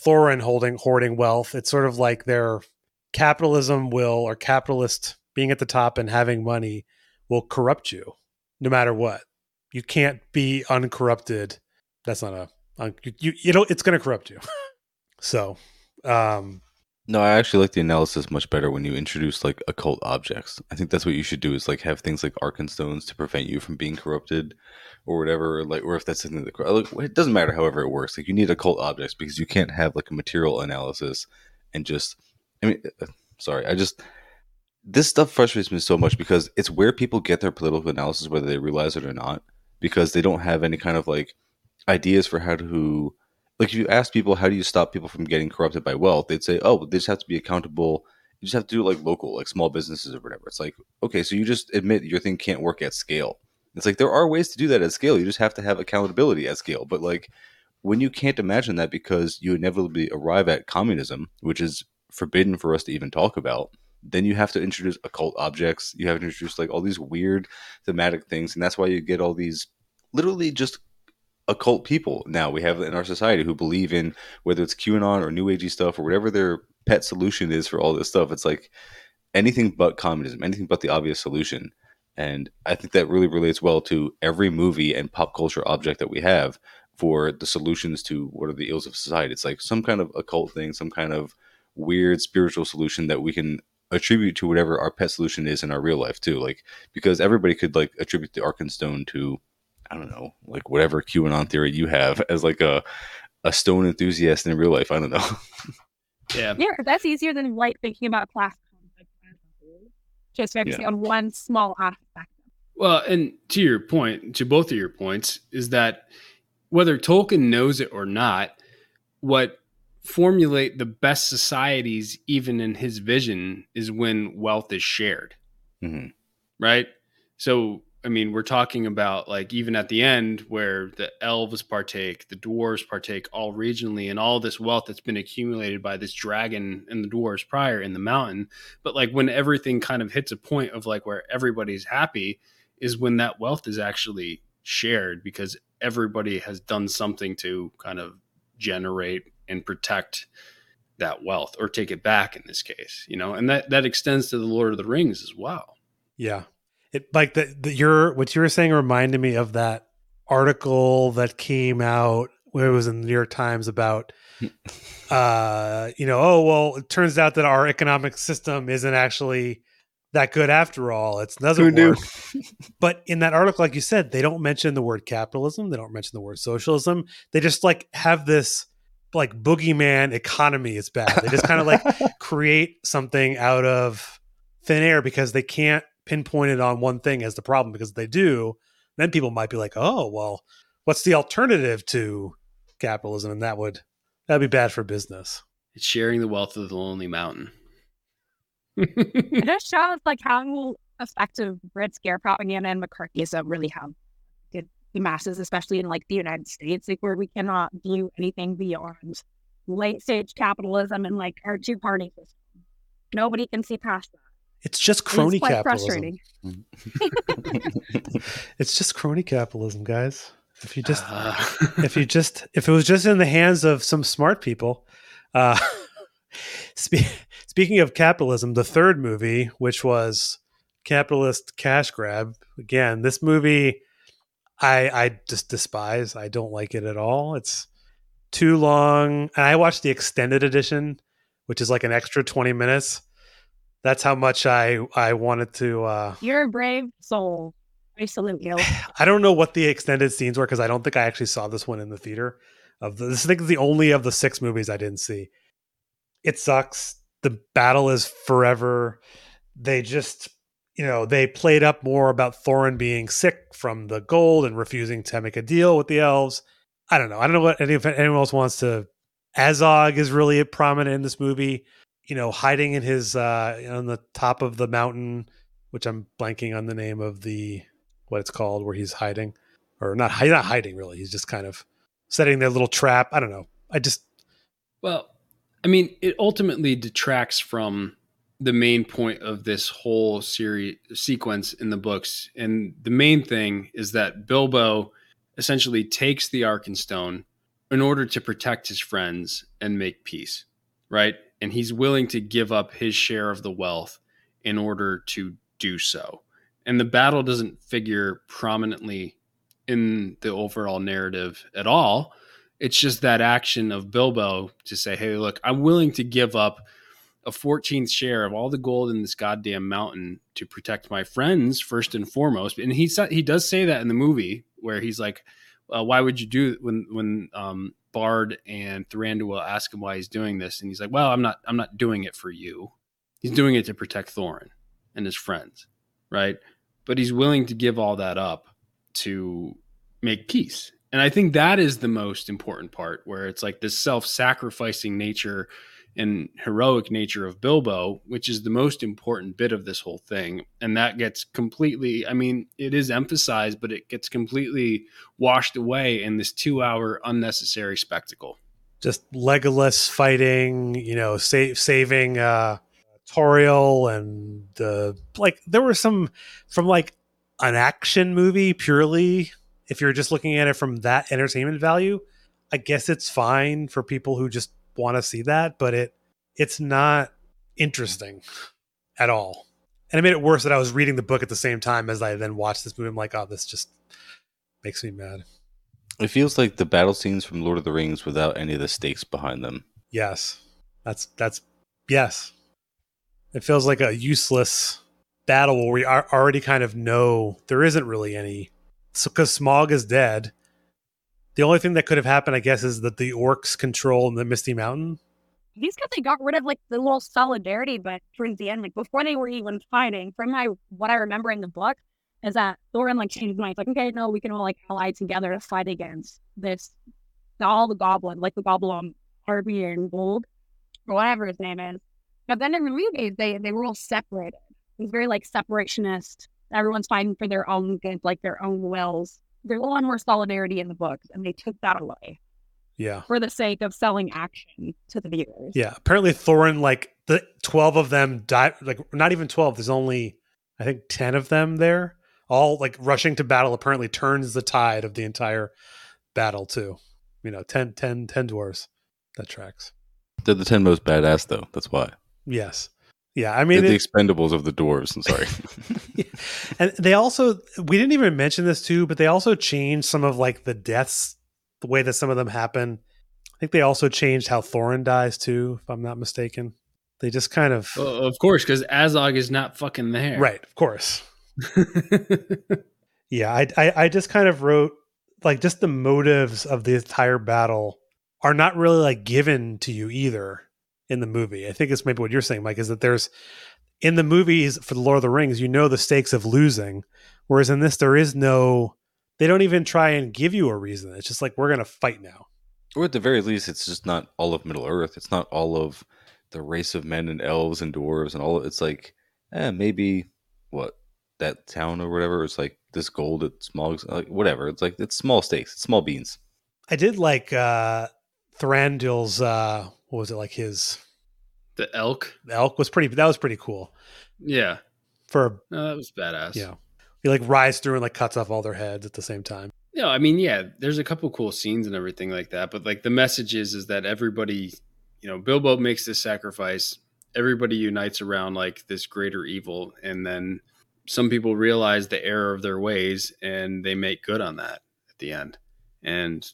Thorin holding hoarding wealth. It's sort of like their capitalism will or capitalist being at the top and having money will corrupt you no matter what. You can't be uncorrupted. That's not a you, you know it's going to corrupt you. So, um, No, I actually like the analysis much better when you introduce like occult objects. I think that's what you should do is like have things like Arkenstones to prevent you from being corrupted or whatever. Like, or if that's something that like, it doesn't matter. However, it works. Like, you need occult objects because you can't have like a material analysis and just. I mean, uh, sorry, I just this stuff frustrates me so much because it's where people get their political analysis, whether they realize it or not, because they don't have any kind of like ideas for how to like if you ask people how do you stop people from getting corrupted by wealth? they'd say oh they just have to be accountable. You just have to do like local like small businesses or whatever. It's like okay so you just admit your thing can't work at scale. It's like there are ways to do that at scale. You just have to have accountability at scale. But like when you can't imagine that because you inevitably arrive at communism which is forbidden for us to even talk about then you have to introduce occult objects. You have to introduce like all these weird thematic things. And that's why you get all these literally just occult people now we have in our society who believe in whether it's QAnon or new agey stuff or whatever their pet solution is for all this stuff. It's like anything but communism, anything but the obvious solution. And I think that really relates well to every movie and pop culture object that we have for the solutions to what are the ills of society. It's like some kind of occult thing, some kind of weird spiritual solution that we can attribute to whatever our pet solution is in our real life too. Like because everybody could like attribute the Arkenstone to I don't know, like whatever QAnon theory you have as like a a stone enthusiast in real life. I don't know. Yeah. Yeah, that's easier than like thinking about class conflict as a whole. Just focusing on one small aspect. Well, and to your point, to both of your points, is that whether Tolkien knows it or not, what formulate the best societies, even in his vision, is when wealth is shared, Mhm. right? So, I mean, we're talking about like even at the end where the elves partake, the dwarves partake all regionally, and all this wealth that's been accumulated by this dragon and the dwarves prior in the mountain. But like when everything kind of hits a point of like where everybody's happy is when that wealth is actually shared because everybody has done something to kind of generate and protect that wealth or take it back in this case, you know, and that that extends to the Lord of the Rings as well. Yeah. It like the, the your what you were saying reminded me of that article that came out where it was in the New York Times about uh you know, oh well, it turns out that our economic system isn't actually that good after all. it's doesn't Who work. but in that article, like you said, they don't mention the word capitalism. They don't mention the word socialism. They just like have this like boogeyman economy is bad. They just kind of like create something out of thin air because they can't pinpoint it on one thing as the problem because if they do, then people might be like, "Oh, well, what's the alternative to capitalism?" And that would that'd be bad for business. It's sharing the wealth of the lonely mountain. It just shows like how effective Red Scare propaganda and McCarthyism really have did the masses, especially in like the United States, like where we cannot view anything beyond late stage capitalism and like our two party system. Nobody can see past that. It's just crony it's quite capitalism. frustrating. It's just crony capitalism, guys. If you just Uh, if you just if it was just in the hands of some smart people uh spe- speaking of capitalism the third movie which was capitalist cash grab again this movie i i just despise i don't like it at all it's too long and i watched the extended edition which is like an extra 20 minutes that's how much i i wanted to uh You're a brave soul. I salute you. I don't know what the extended scenes were because I don't think I actually saw this one in the theater. Of the, this, I think is the only of the six movies I didn't see. It sucks. The battle is forever. They just, you know, they played up more about Thorin being sick from the gold and refusing to make a deal with the elves. I don't know. I don't know what any, if anyone else wants to. Azog is really prominent in this movie. You know, hiding in his uh on the top of the mountain, which I'm blanking on the name of the what it's called, where he's hiding, or not hi- not hiding really. He's just kind of setting their little trap. I don't know. I just Well, I mean, it ultimately detracts from the main point of this whole series sequence in the books. And the main thing is that Bilbo essentially takes the Arkenstone in order to protect his friends and make peace, right? And he's willing to give up his share of the wealth in order to do so. And the battle doesn't figure prominently in the overall narrative at all it's just that action of Bilbo to say, "Hey, look, I'm willing to give up a 14th share of all the gold in this goddamn mountain to protect my friends first and foremost." And he said he does say that in the movie where he's like, uh, "Why would you do when when um, Bard and Thranduil ask him why he's doing this?" And he's like, "Well, I'm not I'm not doing it for you. He's doing it to protect Thorin and his friends, right? But he's willing to give all that up to make peace." And I think that is the most important part, where it's like this self sacrificing nature and heroic nature of Bilbo, which is the most important bit of this whole thing. And that gets completely, I mean, it is emphasized, but it gets completely washed away in this two hour unnecessary spectacle. just Legolas fighting, you know, save, saving uh Tauriel and uh, like there were some from like an action movie purely. If you're just looking at it from that entertainment value, I guess it's fine for people who just want to see that, but it it's not interesting at all. And it made it worse that I was reading the book at the same time as I then watched this movie. I'm like, oh, this just makes me mad. It feels like the battle scenes from Lord of the Rings without any of the stakes behind them. Yes. That's that's yes. It feels like a useless battle where we are already kind of know there isn't really any so because Smaug is dead. The only thing that could have happened, I guess, is that the orcs control the Misty Mountain. These guys they got rid of like the little solidarity, but towards the end, like before they were even fighting, from my what I remember in the book, is that Thorin like changed his mind. Like, okay, no, we can all like ally together to fight against this all the goblin, like the goblin Harvey and Gold, or whatever his name is. But then in the movies, they they were all separated. It was very like separationist everyone's fighting for their own good, like their own wills. There's a lot more solidarity in the books, and they took that away Yeah. for the sake of selling action to the viewers. Yeah. Apparently Thorin, like the twelve of them died like not even twelve, there's only I think ten of them there. All like rushing to battle apparently turns the tide of the entire battle too. You know, 10, 10, 10 dwarves. That tracks. They're the ten most badass though. That's why. Yes. Yeah. I They're mean the it- expendables of the dwarves. I'm sorry. and they also we didn't even mention this too, but they also changed some of like the deaths, the way that some of them happen. I think they also changed how Thorin dies too, if I'm not mistaken. They just kind of Well, of course, because Azog is not fucking there. right, of course. Yeah, I, I I just kind of wrote like just the motives of the entire battle are not really like given to you either in the movie. I think it's maybe what you're saying, Mike, is that there's in the movies for the Lord of the Rings, you know the stakes of losing, whereas in this there is no. They don't even try and give you a reason. It's just like we're gonna fight now. or at the very least, it's just not all of Middle Earth. It's not all of the race of men and elves and dwarves and all. It's like, eh, maybe what that town or whatever. It's like this gold at small, like whatever. It's like it's small stakes, it's small beans. I did like uh Thranduil's uh what was it like his the elk. The Elk was pretty that was pretty cool. Yeah. For No, that was badass. Yeah. he like rides through and like cuts off all their heads at the same time. No, I mean, yeah, there's a couple cool scenes and everything like that, but like the message is is that everybody, you know, Bilbo makes this sacrifice. Everybody unites around like this greater evil, and then some people realize the error of their ways and they make good on that at the end. And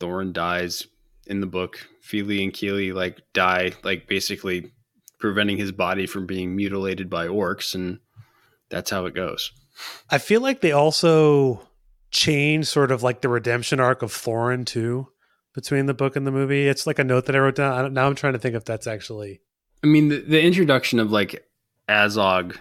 Thorin dies in the book. Fili and Kili like die, like basically preventing his body from being mutilated by orcs, and that's how it goes. I feel like they also change sort of like the redemption arc of Thorin too between the book and the movie. It's like a note that I wrote down. I don't, now I'm trying to think if that's actually I mean, the, the introduction of like Azog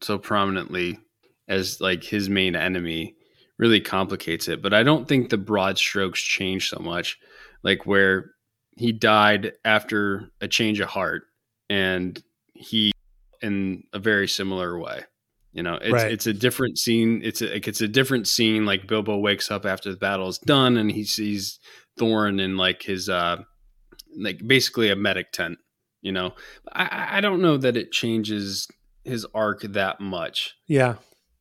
so prominently as like his main enemy really complicates it. But I don't think the broad strokes change so much. Like where he died after a change of heart, and he in a very similar way. You know, it's Right. it's a different scene. It's a it's a different scene. Like Bilbo wakes up after the battle is done, and he sees Thorin in like his uh like basically a medic tent. You know, I- I, don't know that it changes his arc that much. Yeah.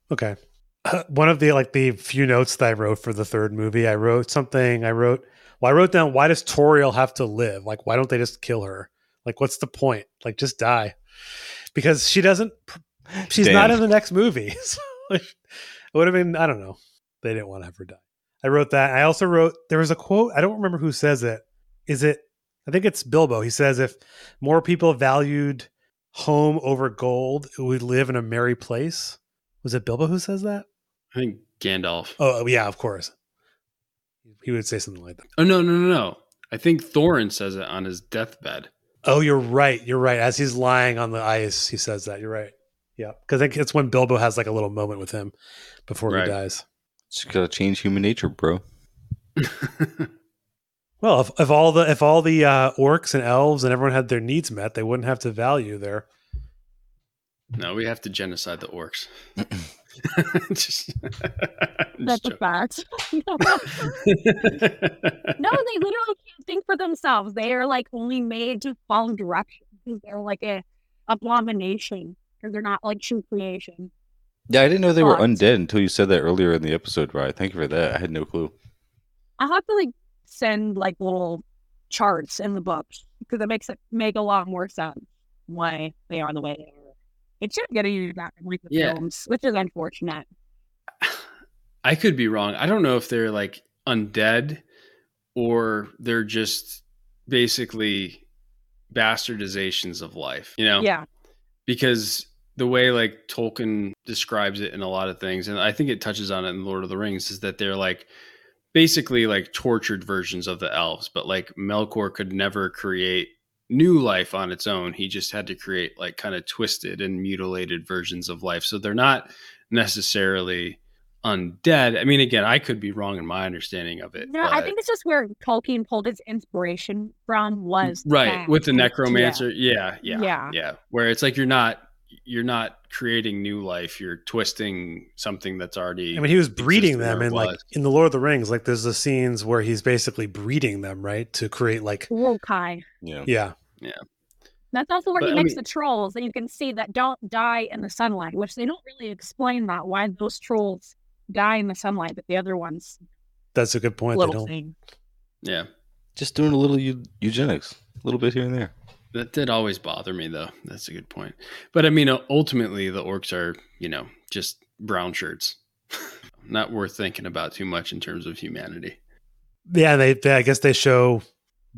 Okay. One of the like the few notes that I wrote for the third movie, I wrote something. I wrote, well, I wrote down, why does Tauriel have to live? Like, why don't they just kill her? Like, what's the point? Like, just die. Because she doesn't. She's not in the next movie. So, like, it would have been. I don't know. They didn't want to have her die. I wrote that. I also wrote there was a quote. I don't remember who says it. Is it? I think it's Bilbo. He says, "If more people valued home over gold, we'd live in a merry place." Was it Bilbo who says that? I think Gandalf. Oh, oh yeah, of course. He would say something like that. Oh no, no, no, no. I think Thorin says it on his deathbed. Oh, you're right. You're right. As he's lying on the ice, he says that. You're right. Yeah, because I think it's when Bilbo has like a little moment with him before Right. he dies. Just gotta change human nature, bro. Well, if, if all the if all the uh, orcs and elves and everyone had their needs met, they wouldn't have to value their. no, we have to genocide the orcs. Just- That's just a fact. no, they literally can't think for themselves. They are like only made to follow directions. They're like a abomination because they're not like true creation. Yeah, I didn't know they were Thoughts? undead until you said that earlier in the episode, right? Thank you for that. I had no clue. I have to like send like little charts in the books because it makes it make a lot more sense why they are the way they are. It should get used back in like the Yeah. films, which is unfortunate. I could be wrong. I don't know if they're like undead or they're just basically bastardizations of life, you know? Yeah, Because the way like Tolkien describes it in a lot of things, and I think it touches on it in Lord of the Rings, is that they're like basically like tortured versions of the elves, but like Melkor could never create new life on its own. He just had to create like kind of twisted and mutilated versions of life. So they're not necessarily undead. I mean, again, I could be wrong in my understanding of it. no, I think it's just where Tolkien pulled his inspiration from was right that. with the Yeah. necromancer. Yeah, yeah, yeah, Yeah. Where it's like you're not you're not creating new life. You're twisting something that's already. I mean, he was breeding them, or and like in the Lord of the Rings, like there's the scenes where he's basically breeding them, right, to create like Uruk-hai. Yeah. yeah, yeah That's also where But, he I makes mean- the trolls that you can see that don't die in the sunlight, which they don't really explain that why those trolls die in the sunlight, but the other ones that's a good point. They little don't. thing. yeah, Just doing a little eugenics, a little bit here and there. That did always bother me though. That's a good point. But I mean, ultimately, the orcs are you know just brown shirts, not worth thinking about too much in terms of humanity. Yeah, they, they I guess they show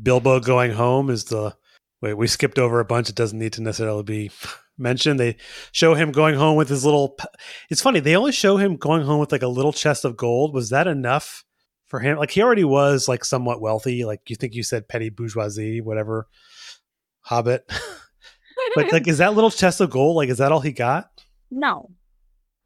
Bilbo going home is the wait. We skipped over a bunch. It doesn't need to necessarily be mentioned. They show him going home with his little. It's funny. They only show him going home with like a little chest of gold. Was that enough for him? Like he already was like somewhat wealthy. Like you think you said petty bourgeoisie, whatever. Hobbit. but like, is that little chest of gold? Like, is that all he got? no,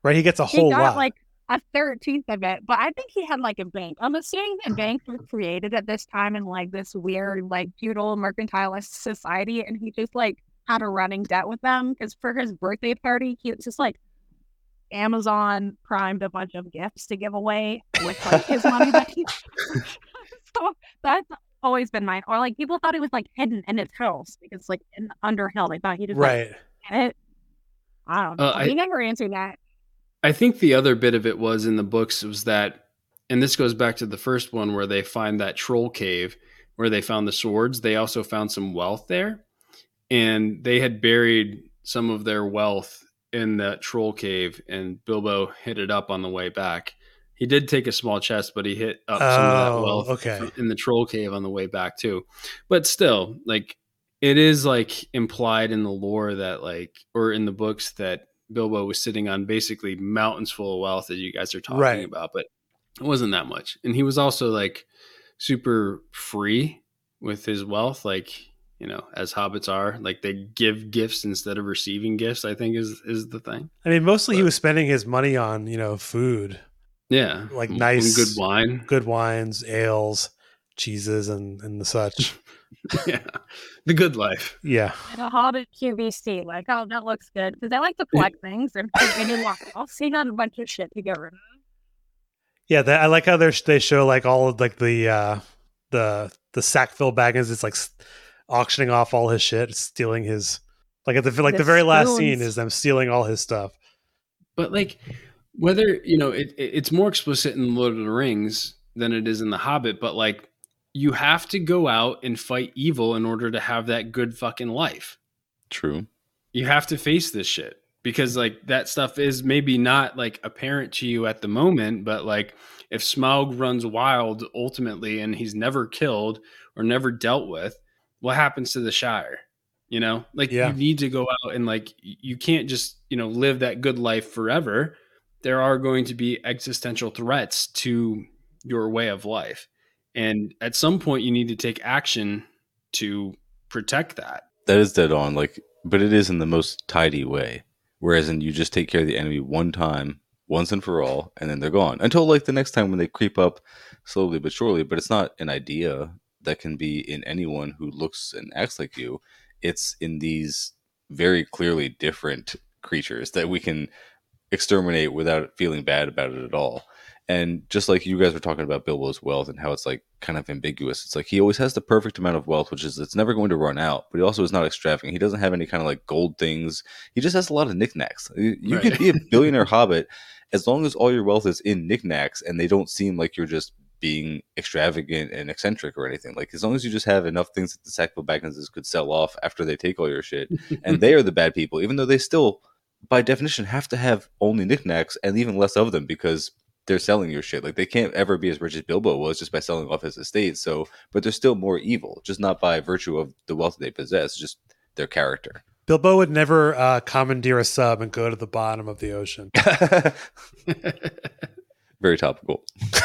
Right, he gets a he whole got lot. like a thirteenth of it, but I think he had like a bank. I'm assuming the banks were created at this time in like this weird, like feudal mercantilist society, and he just like had a running debt with them because for his birthday party, he was just like Amazon primed a bunch of gifts to give away with like his money that he. so that's always been mine. Or like people thought it was like hidden in his house because like in Underhill, they thought he just right. hid it. I don't know. Uh, I- never answered that. I think the other bit of it was in the books was that, and this goes back to the first one where they find that troll cave where they found the swords. They also found some wealth there, and they had buried some of their wealth in that troll cave. And Bilbo hit it up on the way back. He did take a small chest, but he hit up some of Oh, that wealth okay. in the troll cave on the way back too. But still, like it is like implied in the lore that like or in the books that Bilbo was sitting on basically mountains full of wealth that you guys are talking Right. about, but it wasn't that much. And he was also like super free with his wealth, like you know, as hobbits are, like they give gifts instead of receiving gifts. I think is is the thing. I mean, mostly he was spending his money on you know food, Yeah, Like And nice- good wine. good wines, ales, cheeses, and and the such. yeah, the good life. yeah, And a Hobbit QVC, like, oh, that looks good. Because I like to collect things and they didn't walk off. So you got a bunch of shit to get rid of. yeah. That, I like how they they show like all of like the uh the the Sackville Baggins. It's like auctioning off all his shit, stealing his like at the like the, The very last scene is them stealing all his stuff. but like whether you know it, it- it's more explicit in lord of the rings than it is in the hobbit but like you have to go out and fight evil in order to have that good fucking life True. you have to face this shit because like that stuff is maybe not like apparent to you at the moment but like if smaug runs wild ultimately and he's never killed or never dealt with what happens to the shire you know like Yeah. you need to go out and like you can't just you know live that good life forever there are going to be existential threats to your way of life and at some point you need to take action to protect that That is dead on. Like, but it is in the most tidy way. Whereas, in you just take care of the enemy one time, once and for all, and then they're gone until like the next time when they creep up slowly but surely. But it's not an idea that can be in anyone who looks and acts like you. It's in these very clearly different creatures that we can exterminate without feeling bad about it at all. And just like you guys were talking about Bilbo's wealth and how it's like kind of ambiguous, it's like he always has the perfect amount of wealth, which is it's never going to run out, but he also is not extravagant. He doesn't have any kind of like gold things. He just has a lot of knickknacks. You, Right. could be a billionaire hobbit as long as all your wealth is in knickknacks and they don't seem like you're just being extravagant and eccentric or anything. Like as long as you just have enough things that the Sackville Bagginses could sell off after they take all your shit, and they are the bad people, even though they still, by definition, have to have only knickknacks and even less of them because they're selling your shit. Like they can't ever be as rich as Bilbo was just by selling off his estate. So, but they're still more evil, just not by virtue of the wealth they possess, just their character. Bilbo would never uh, commandeer a sub and go to the bottom of the ocean. Very topical.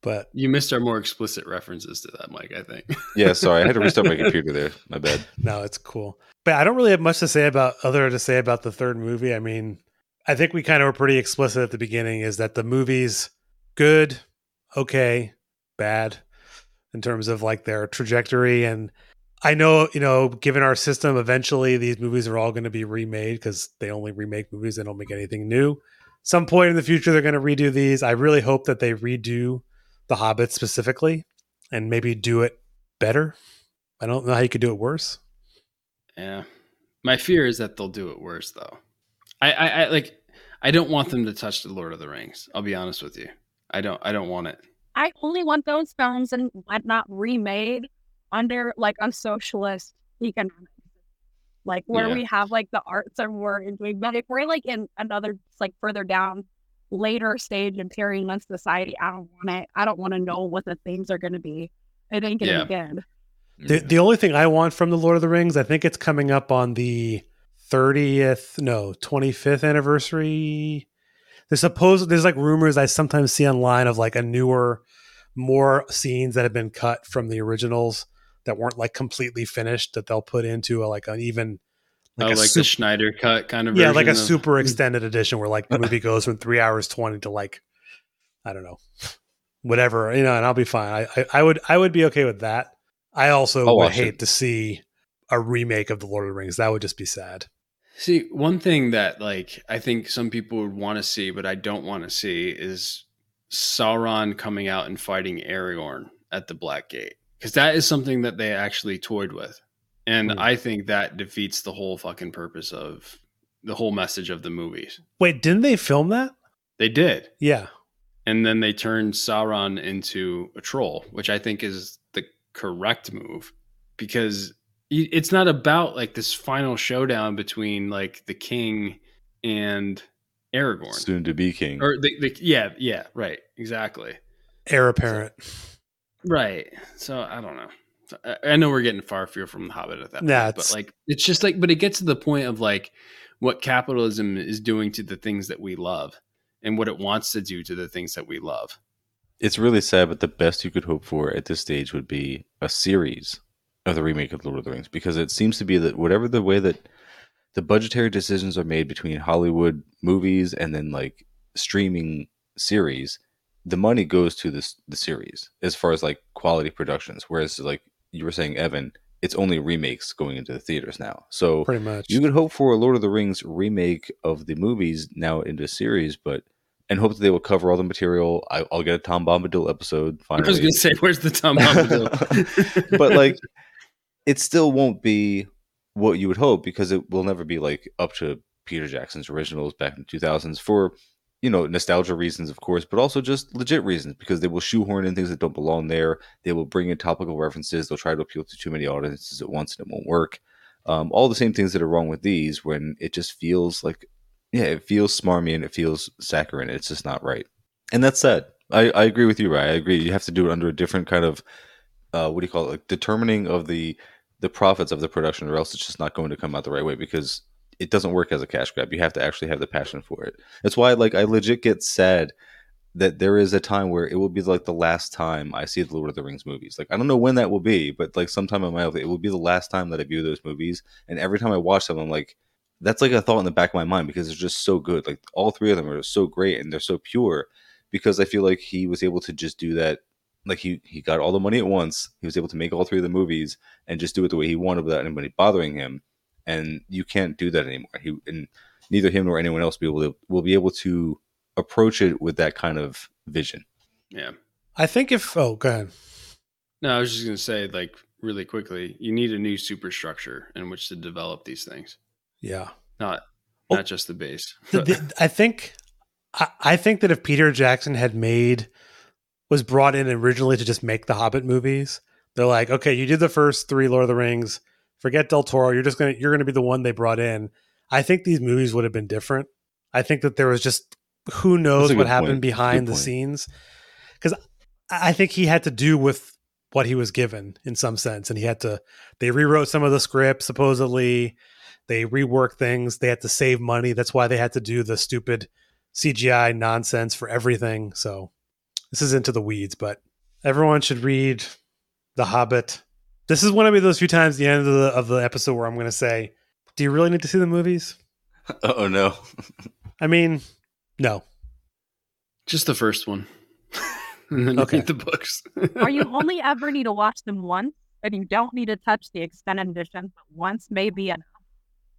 But You missed our more explicit references to that, Mike. I think. Yeah, sorry, I had to restart my computer there. My bad. no, it's cool. But I don't really have much to say about other to say about the third movie. I mean, I think we kind of were pretty explicit at the beginning is that the movie's good, okay, bad in terms of like their trajectory and I know, you know, given our system, eventually these movies are all going to be remade because they only remake movies. They don't make anything new. Some point in the future, they're going to redo these. I really hope that they redo The Hobbit specifically and maybe do it better. I don't know how you could do it worse. Yeah. My fear is that they'll do it worse though. I, I, I like I don't want them to touch the Lord of the Rings. I'll be honest with you. I don't I don't want it. I only want those films and not remade under like a socialist economics. Like where Yeah. we have like the arts and we're doing but if we're like in another like further down later stage in society, I don't want it. I don't want to know what the themes are gonna be. It ain't gonna Yeah. be good. The, the only thing I want from the Lord of the Rings, I think it's coming up on the 30th, no, 25th anniversary. There's supposed there's like rumors I sometimes see online of like a newer, more scenes that have been cut from the originals that weren't like completely finished that they'll put into a, like an even Like, oh, a like sup- the Snyder cut kind of yeah, like a of- super hmm. extended edition where like the movie goes from three hours twenty to like I don't know, whatever you know, and I'll be fine. I I, I would I would be okay with that. I also I'll would hate it. to see a remake of the Lord of the Rings. That would just be sad. See, one thing that like I think some people would want to see, but I don't want to see, is Sauron coming out and fighting Aragorn at the Black Gate, because that is something that they actually toyed with, and Hmm. I think that defeats the whole fucking purpose of the whole message of the movies. Wait, didn't they film that? They did, Yeah. and then they turned Sauron into a troll, which I think is the correct move because it's not about like this final showdown between like the king and Aragorn. Soon to be king. Or the, the yeah, yeah, right, exactly. Heir apparent. Right. So I don't know. So, I- I know we're getting far afield from the Hobbit at that Yeah, point, but like it's just like, but it gets to the point of like what capitalism is doing to the things that we love and what it wants to do to the things that we love. It's really sad, but the best you could hope for at this stage would be a series of the remake of Lord of the Rings because it seems to be that whatever the way that the budgetary decisions are made between Hollywood movies and then like streaming series, the money goes to this the series as far as like quality productions. Whereas like you were saying, Evan, it's only remakes going into the theaters now. So Pretty much. you could hope for a Lord of the Rings remake of the movies now into a series, but and hope that they will cover all the material. I, I'll get a Tom Bombadil episode I was going to say, where's the Tom Bombadil? but like it still won't be what you would hope because it will never be like up to Peter Jackson's originals back in the 2000s for you know nostalgia reasons, of course, but also just legit reasons because they will shoehorn in things that don't belong there. They will bring in topical references. They'll try to appeal to too many audiences at once, and it won't work. Um, all the same things that are wrong with these when it just feels like yeah, it feels smarmy and it feels saccharine. It's just not right, and that's sad. I, I agree with you, right? I agree. You have to do it under a different kind of uh, what do you call it? Like determining of the the profits of the production, or else it's just not going to come out the right way because it doesn't work as a cash grab. You have to actually have the passion for it. That's why, like, I legit get sad that there is a time where it will be like the last time I see the Lord of the Rings movies. Like, I don't know when that will be, but like sometime in my life, it will be the last time that I view those movies. And every time I watch them, I'm like, that's like a thought in the back of my mind because it's just so good. Like, all three of them are so great and they're so pure because I feel like he was able to just do that. Like he he got all the money at once. He was able to make all three of the movies and just do it the way he wanted without anybody bothering him. And you can't do that anymore. He and neither him nor anyone else be able to, will be able to approach it with that kind of vision. yeah. I think if oh, go ahead. No, I was just going to say, like, really quickly, you need a new superstructure in which to develop these things, Yeah. not Oh. not just the base. The- the- I think I, I think that if Peter Jackson had made was brought in originally to just make the Hobbit movies, they're like, okay, you did the first three Lord of the Rings, forget Del Toro, you're just gonna you're gonna be the one they brought in. I think these movies would have been different. I think that there was just who knows what happened point. behind Good the point. scenes because I I think he had to do with what he was given in some sense, and he had to. They rewrote some of the script supposedly. They rework things. They had to save money. That's why they had to do the stupid CGI nonsense for everything. So this is into the weeds, but everyone should read The Hobbit. This is one of those few times at the end of the of the episode where I'm going to say, "Do you really need to see the movies?" Oh no. I mean, no. Just the first one. and then Okay. read the books. Or you only ever need to watch them once and you don't need to touch the extended edition, but once may be enough.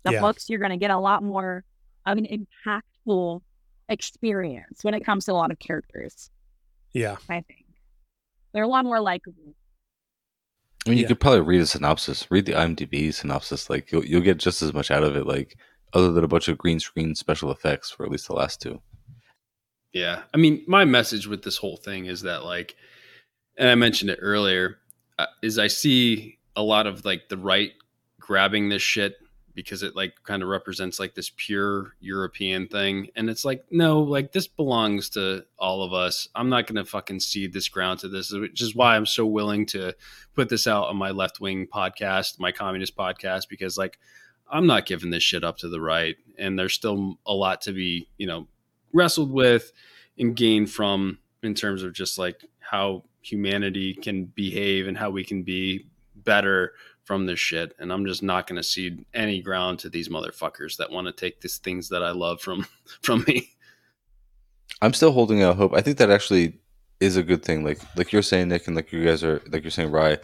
The Yeah. books, you're going to get a lot more of an impactful experience when it comes to a lot of characters, Yeah. I think. They're a lot more likable. I mean, you Yeah. could probably read a synopsis, read the IMDb synopsis. Like you'll you'll get just as much out of it. Like other than a bunch of green screen special effects for at least the last two. Yeah. I mean, my message with this whole thing is that, like, and I mentioned it earlier, uh, is I see a lot of like the right grabbing this shit because it like kind of represents like this pure European thing. And it's like, no, like this belongs to all of us. I'm not going to fucking cede this ground to this, which is why I'm so willing to put this out on my left wing podcast, my communist podcast, because like I'm not giving this shit up to the right. And there's still a lot to be, you know, wrestled with and gained from in terms of just like how humanity can behave and how we can be better from this shit. And I'm just not going to cede any ground to these motherfuckers that want to take these things that I love from from me. I'm still holding out hope. I think that actually is a good thing. Like like you're saying, Nick, and like you guys are like you're saying, Rye.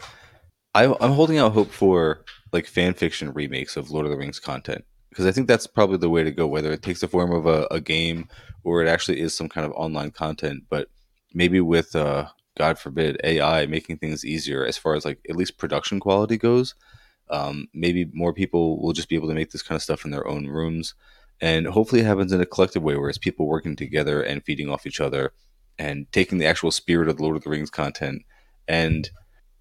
I, I'm holding out hope for like fan fiction remakes of Lord of the Rings content because I think that's probably the way to go. Whether it takes the form of a, a game or it actually is some kind of online content, but maybe with uh, God forbid AI making things easier as far as like at least production quality goes. Um, maybe more people will just be able to make this kind of stuff in their own rooms and hopefully it happens in a collective way where it's people working together and feeding off each other and taking the actual spirit of the Lord of the Rings content. And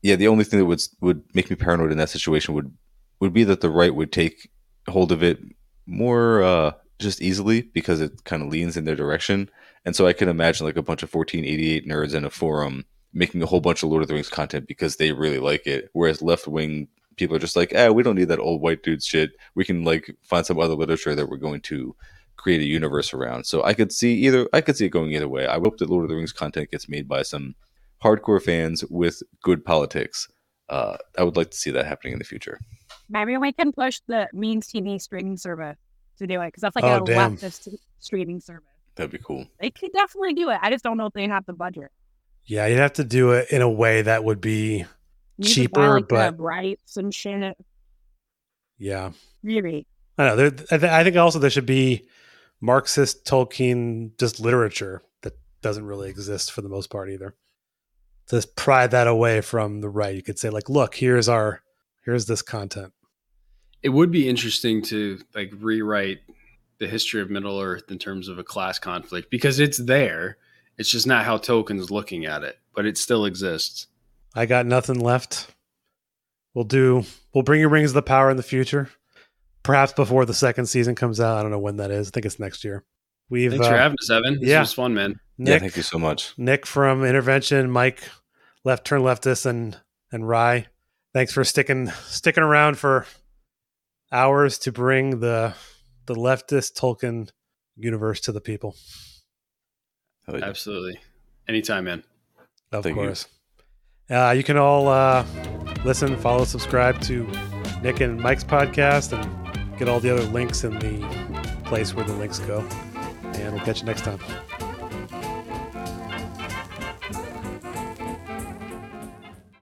yeah, the only thing that would would make me paranoid in that situation would would be that the right would take hold of it more uh, just easily because it kind of leans in their direction. And so I can imagine like a bunch of 1488 nerds in a forum making a whole bunch of Lord of the Rings content because they really like it, whereas left wing people are just like, eh, we don't need that old white dude shit. We can like find some other literature that we're going to create a universe around. So I could see either I could see it going either way. I hope that Lord of the Rings content gets made by some hardcore fans with good politics. Uh, I would like to see that happening in the future. Maybe we can push the Means TV streaming service to do it because that's like Oh, a damn. leftist streaming service. That'd be cool. They could definitely do it. I just don't know if they have the budget. Yeah, you'd have to do it in a way that would be You could buy, Cheaper, like, the but- rights and shit. yeah. Really, I know. There, I, th- I think also there should be Marxist Tolkien just literature that doesn't really exist for the most part either. Just pry that away from the right. You could say like, look, here's our here's this content. It would be interesting to like rewrite the history of Middle Earth in terms of a class conflict because it's there. It's just not how Tolkien's looking at it, but it still exists. I got nothing left. We'll do. We'll bring you Rings of the Power in the future, perhaps before the second season comes out. I don't know when that is. I think it's next year. We've Thanks uh, for having us, Evan. This yeah. was fun, man. yeah, thank you so much. Nick from Intervention, Mike, Left Turn Leftist, and and Rye. Thanks for sticking sticking around for hours to bring the the leftist Tolkien universe to the people. Hell yeah. Absolutely. Anytime, man. Of Thank you. course. Uh, you can all uh, listen, follow, subscribe to Nick and Mike's podcast, and get all the other links in the place where the links go. And we'll catch you next time.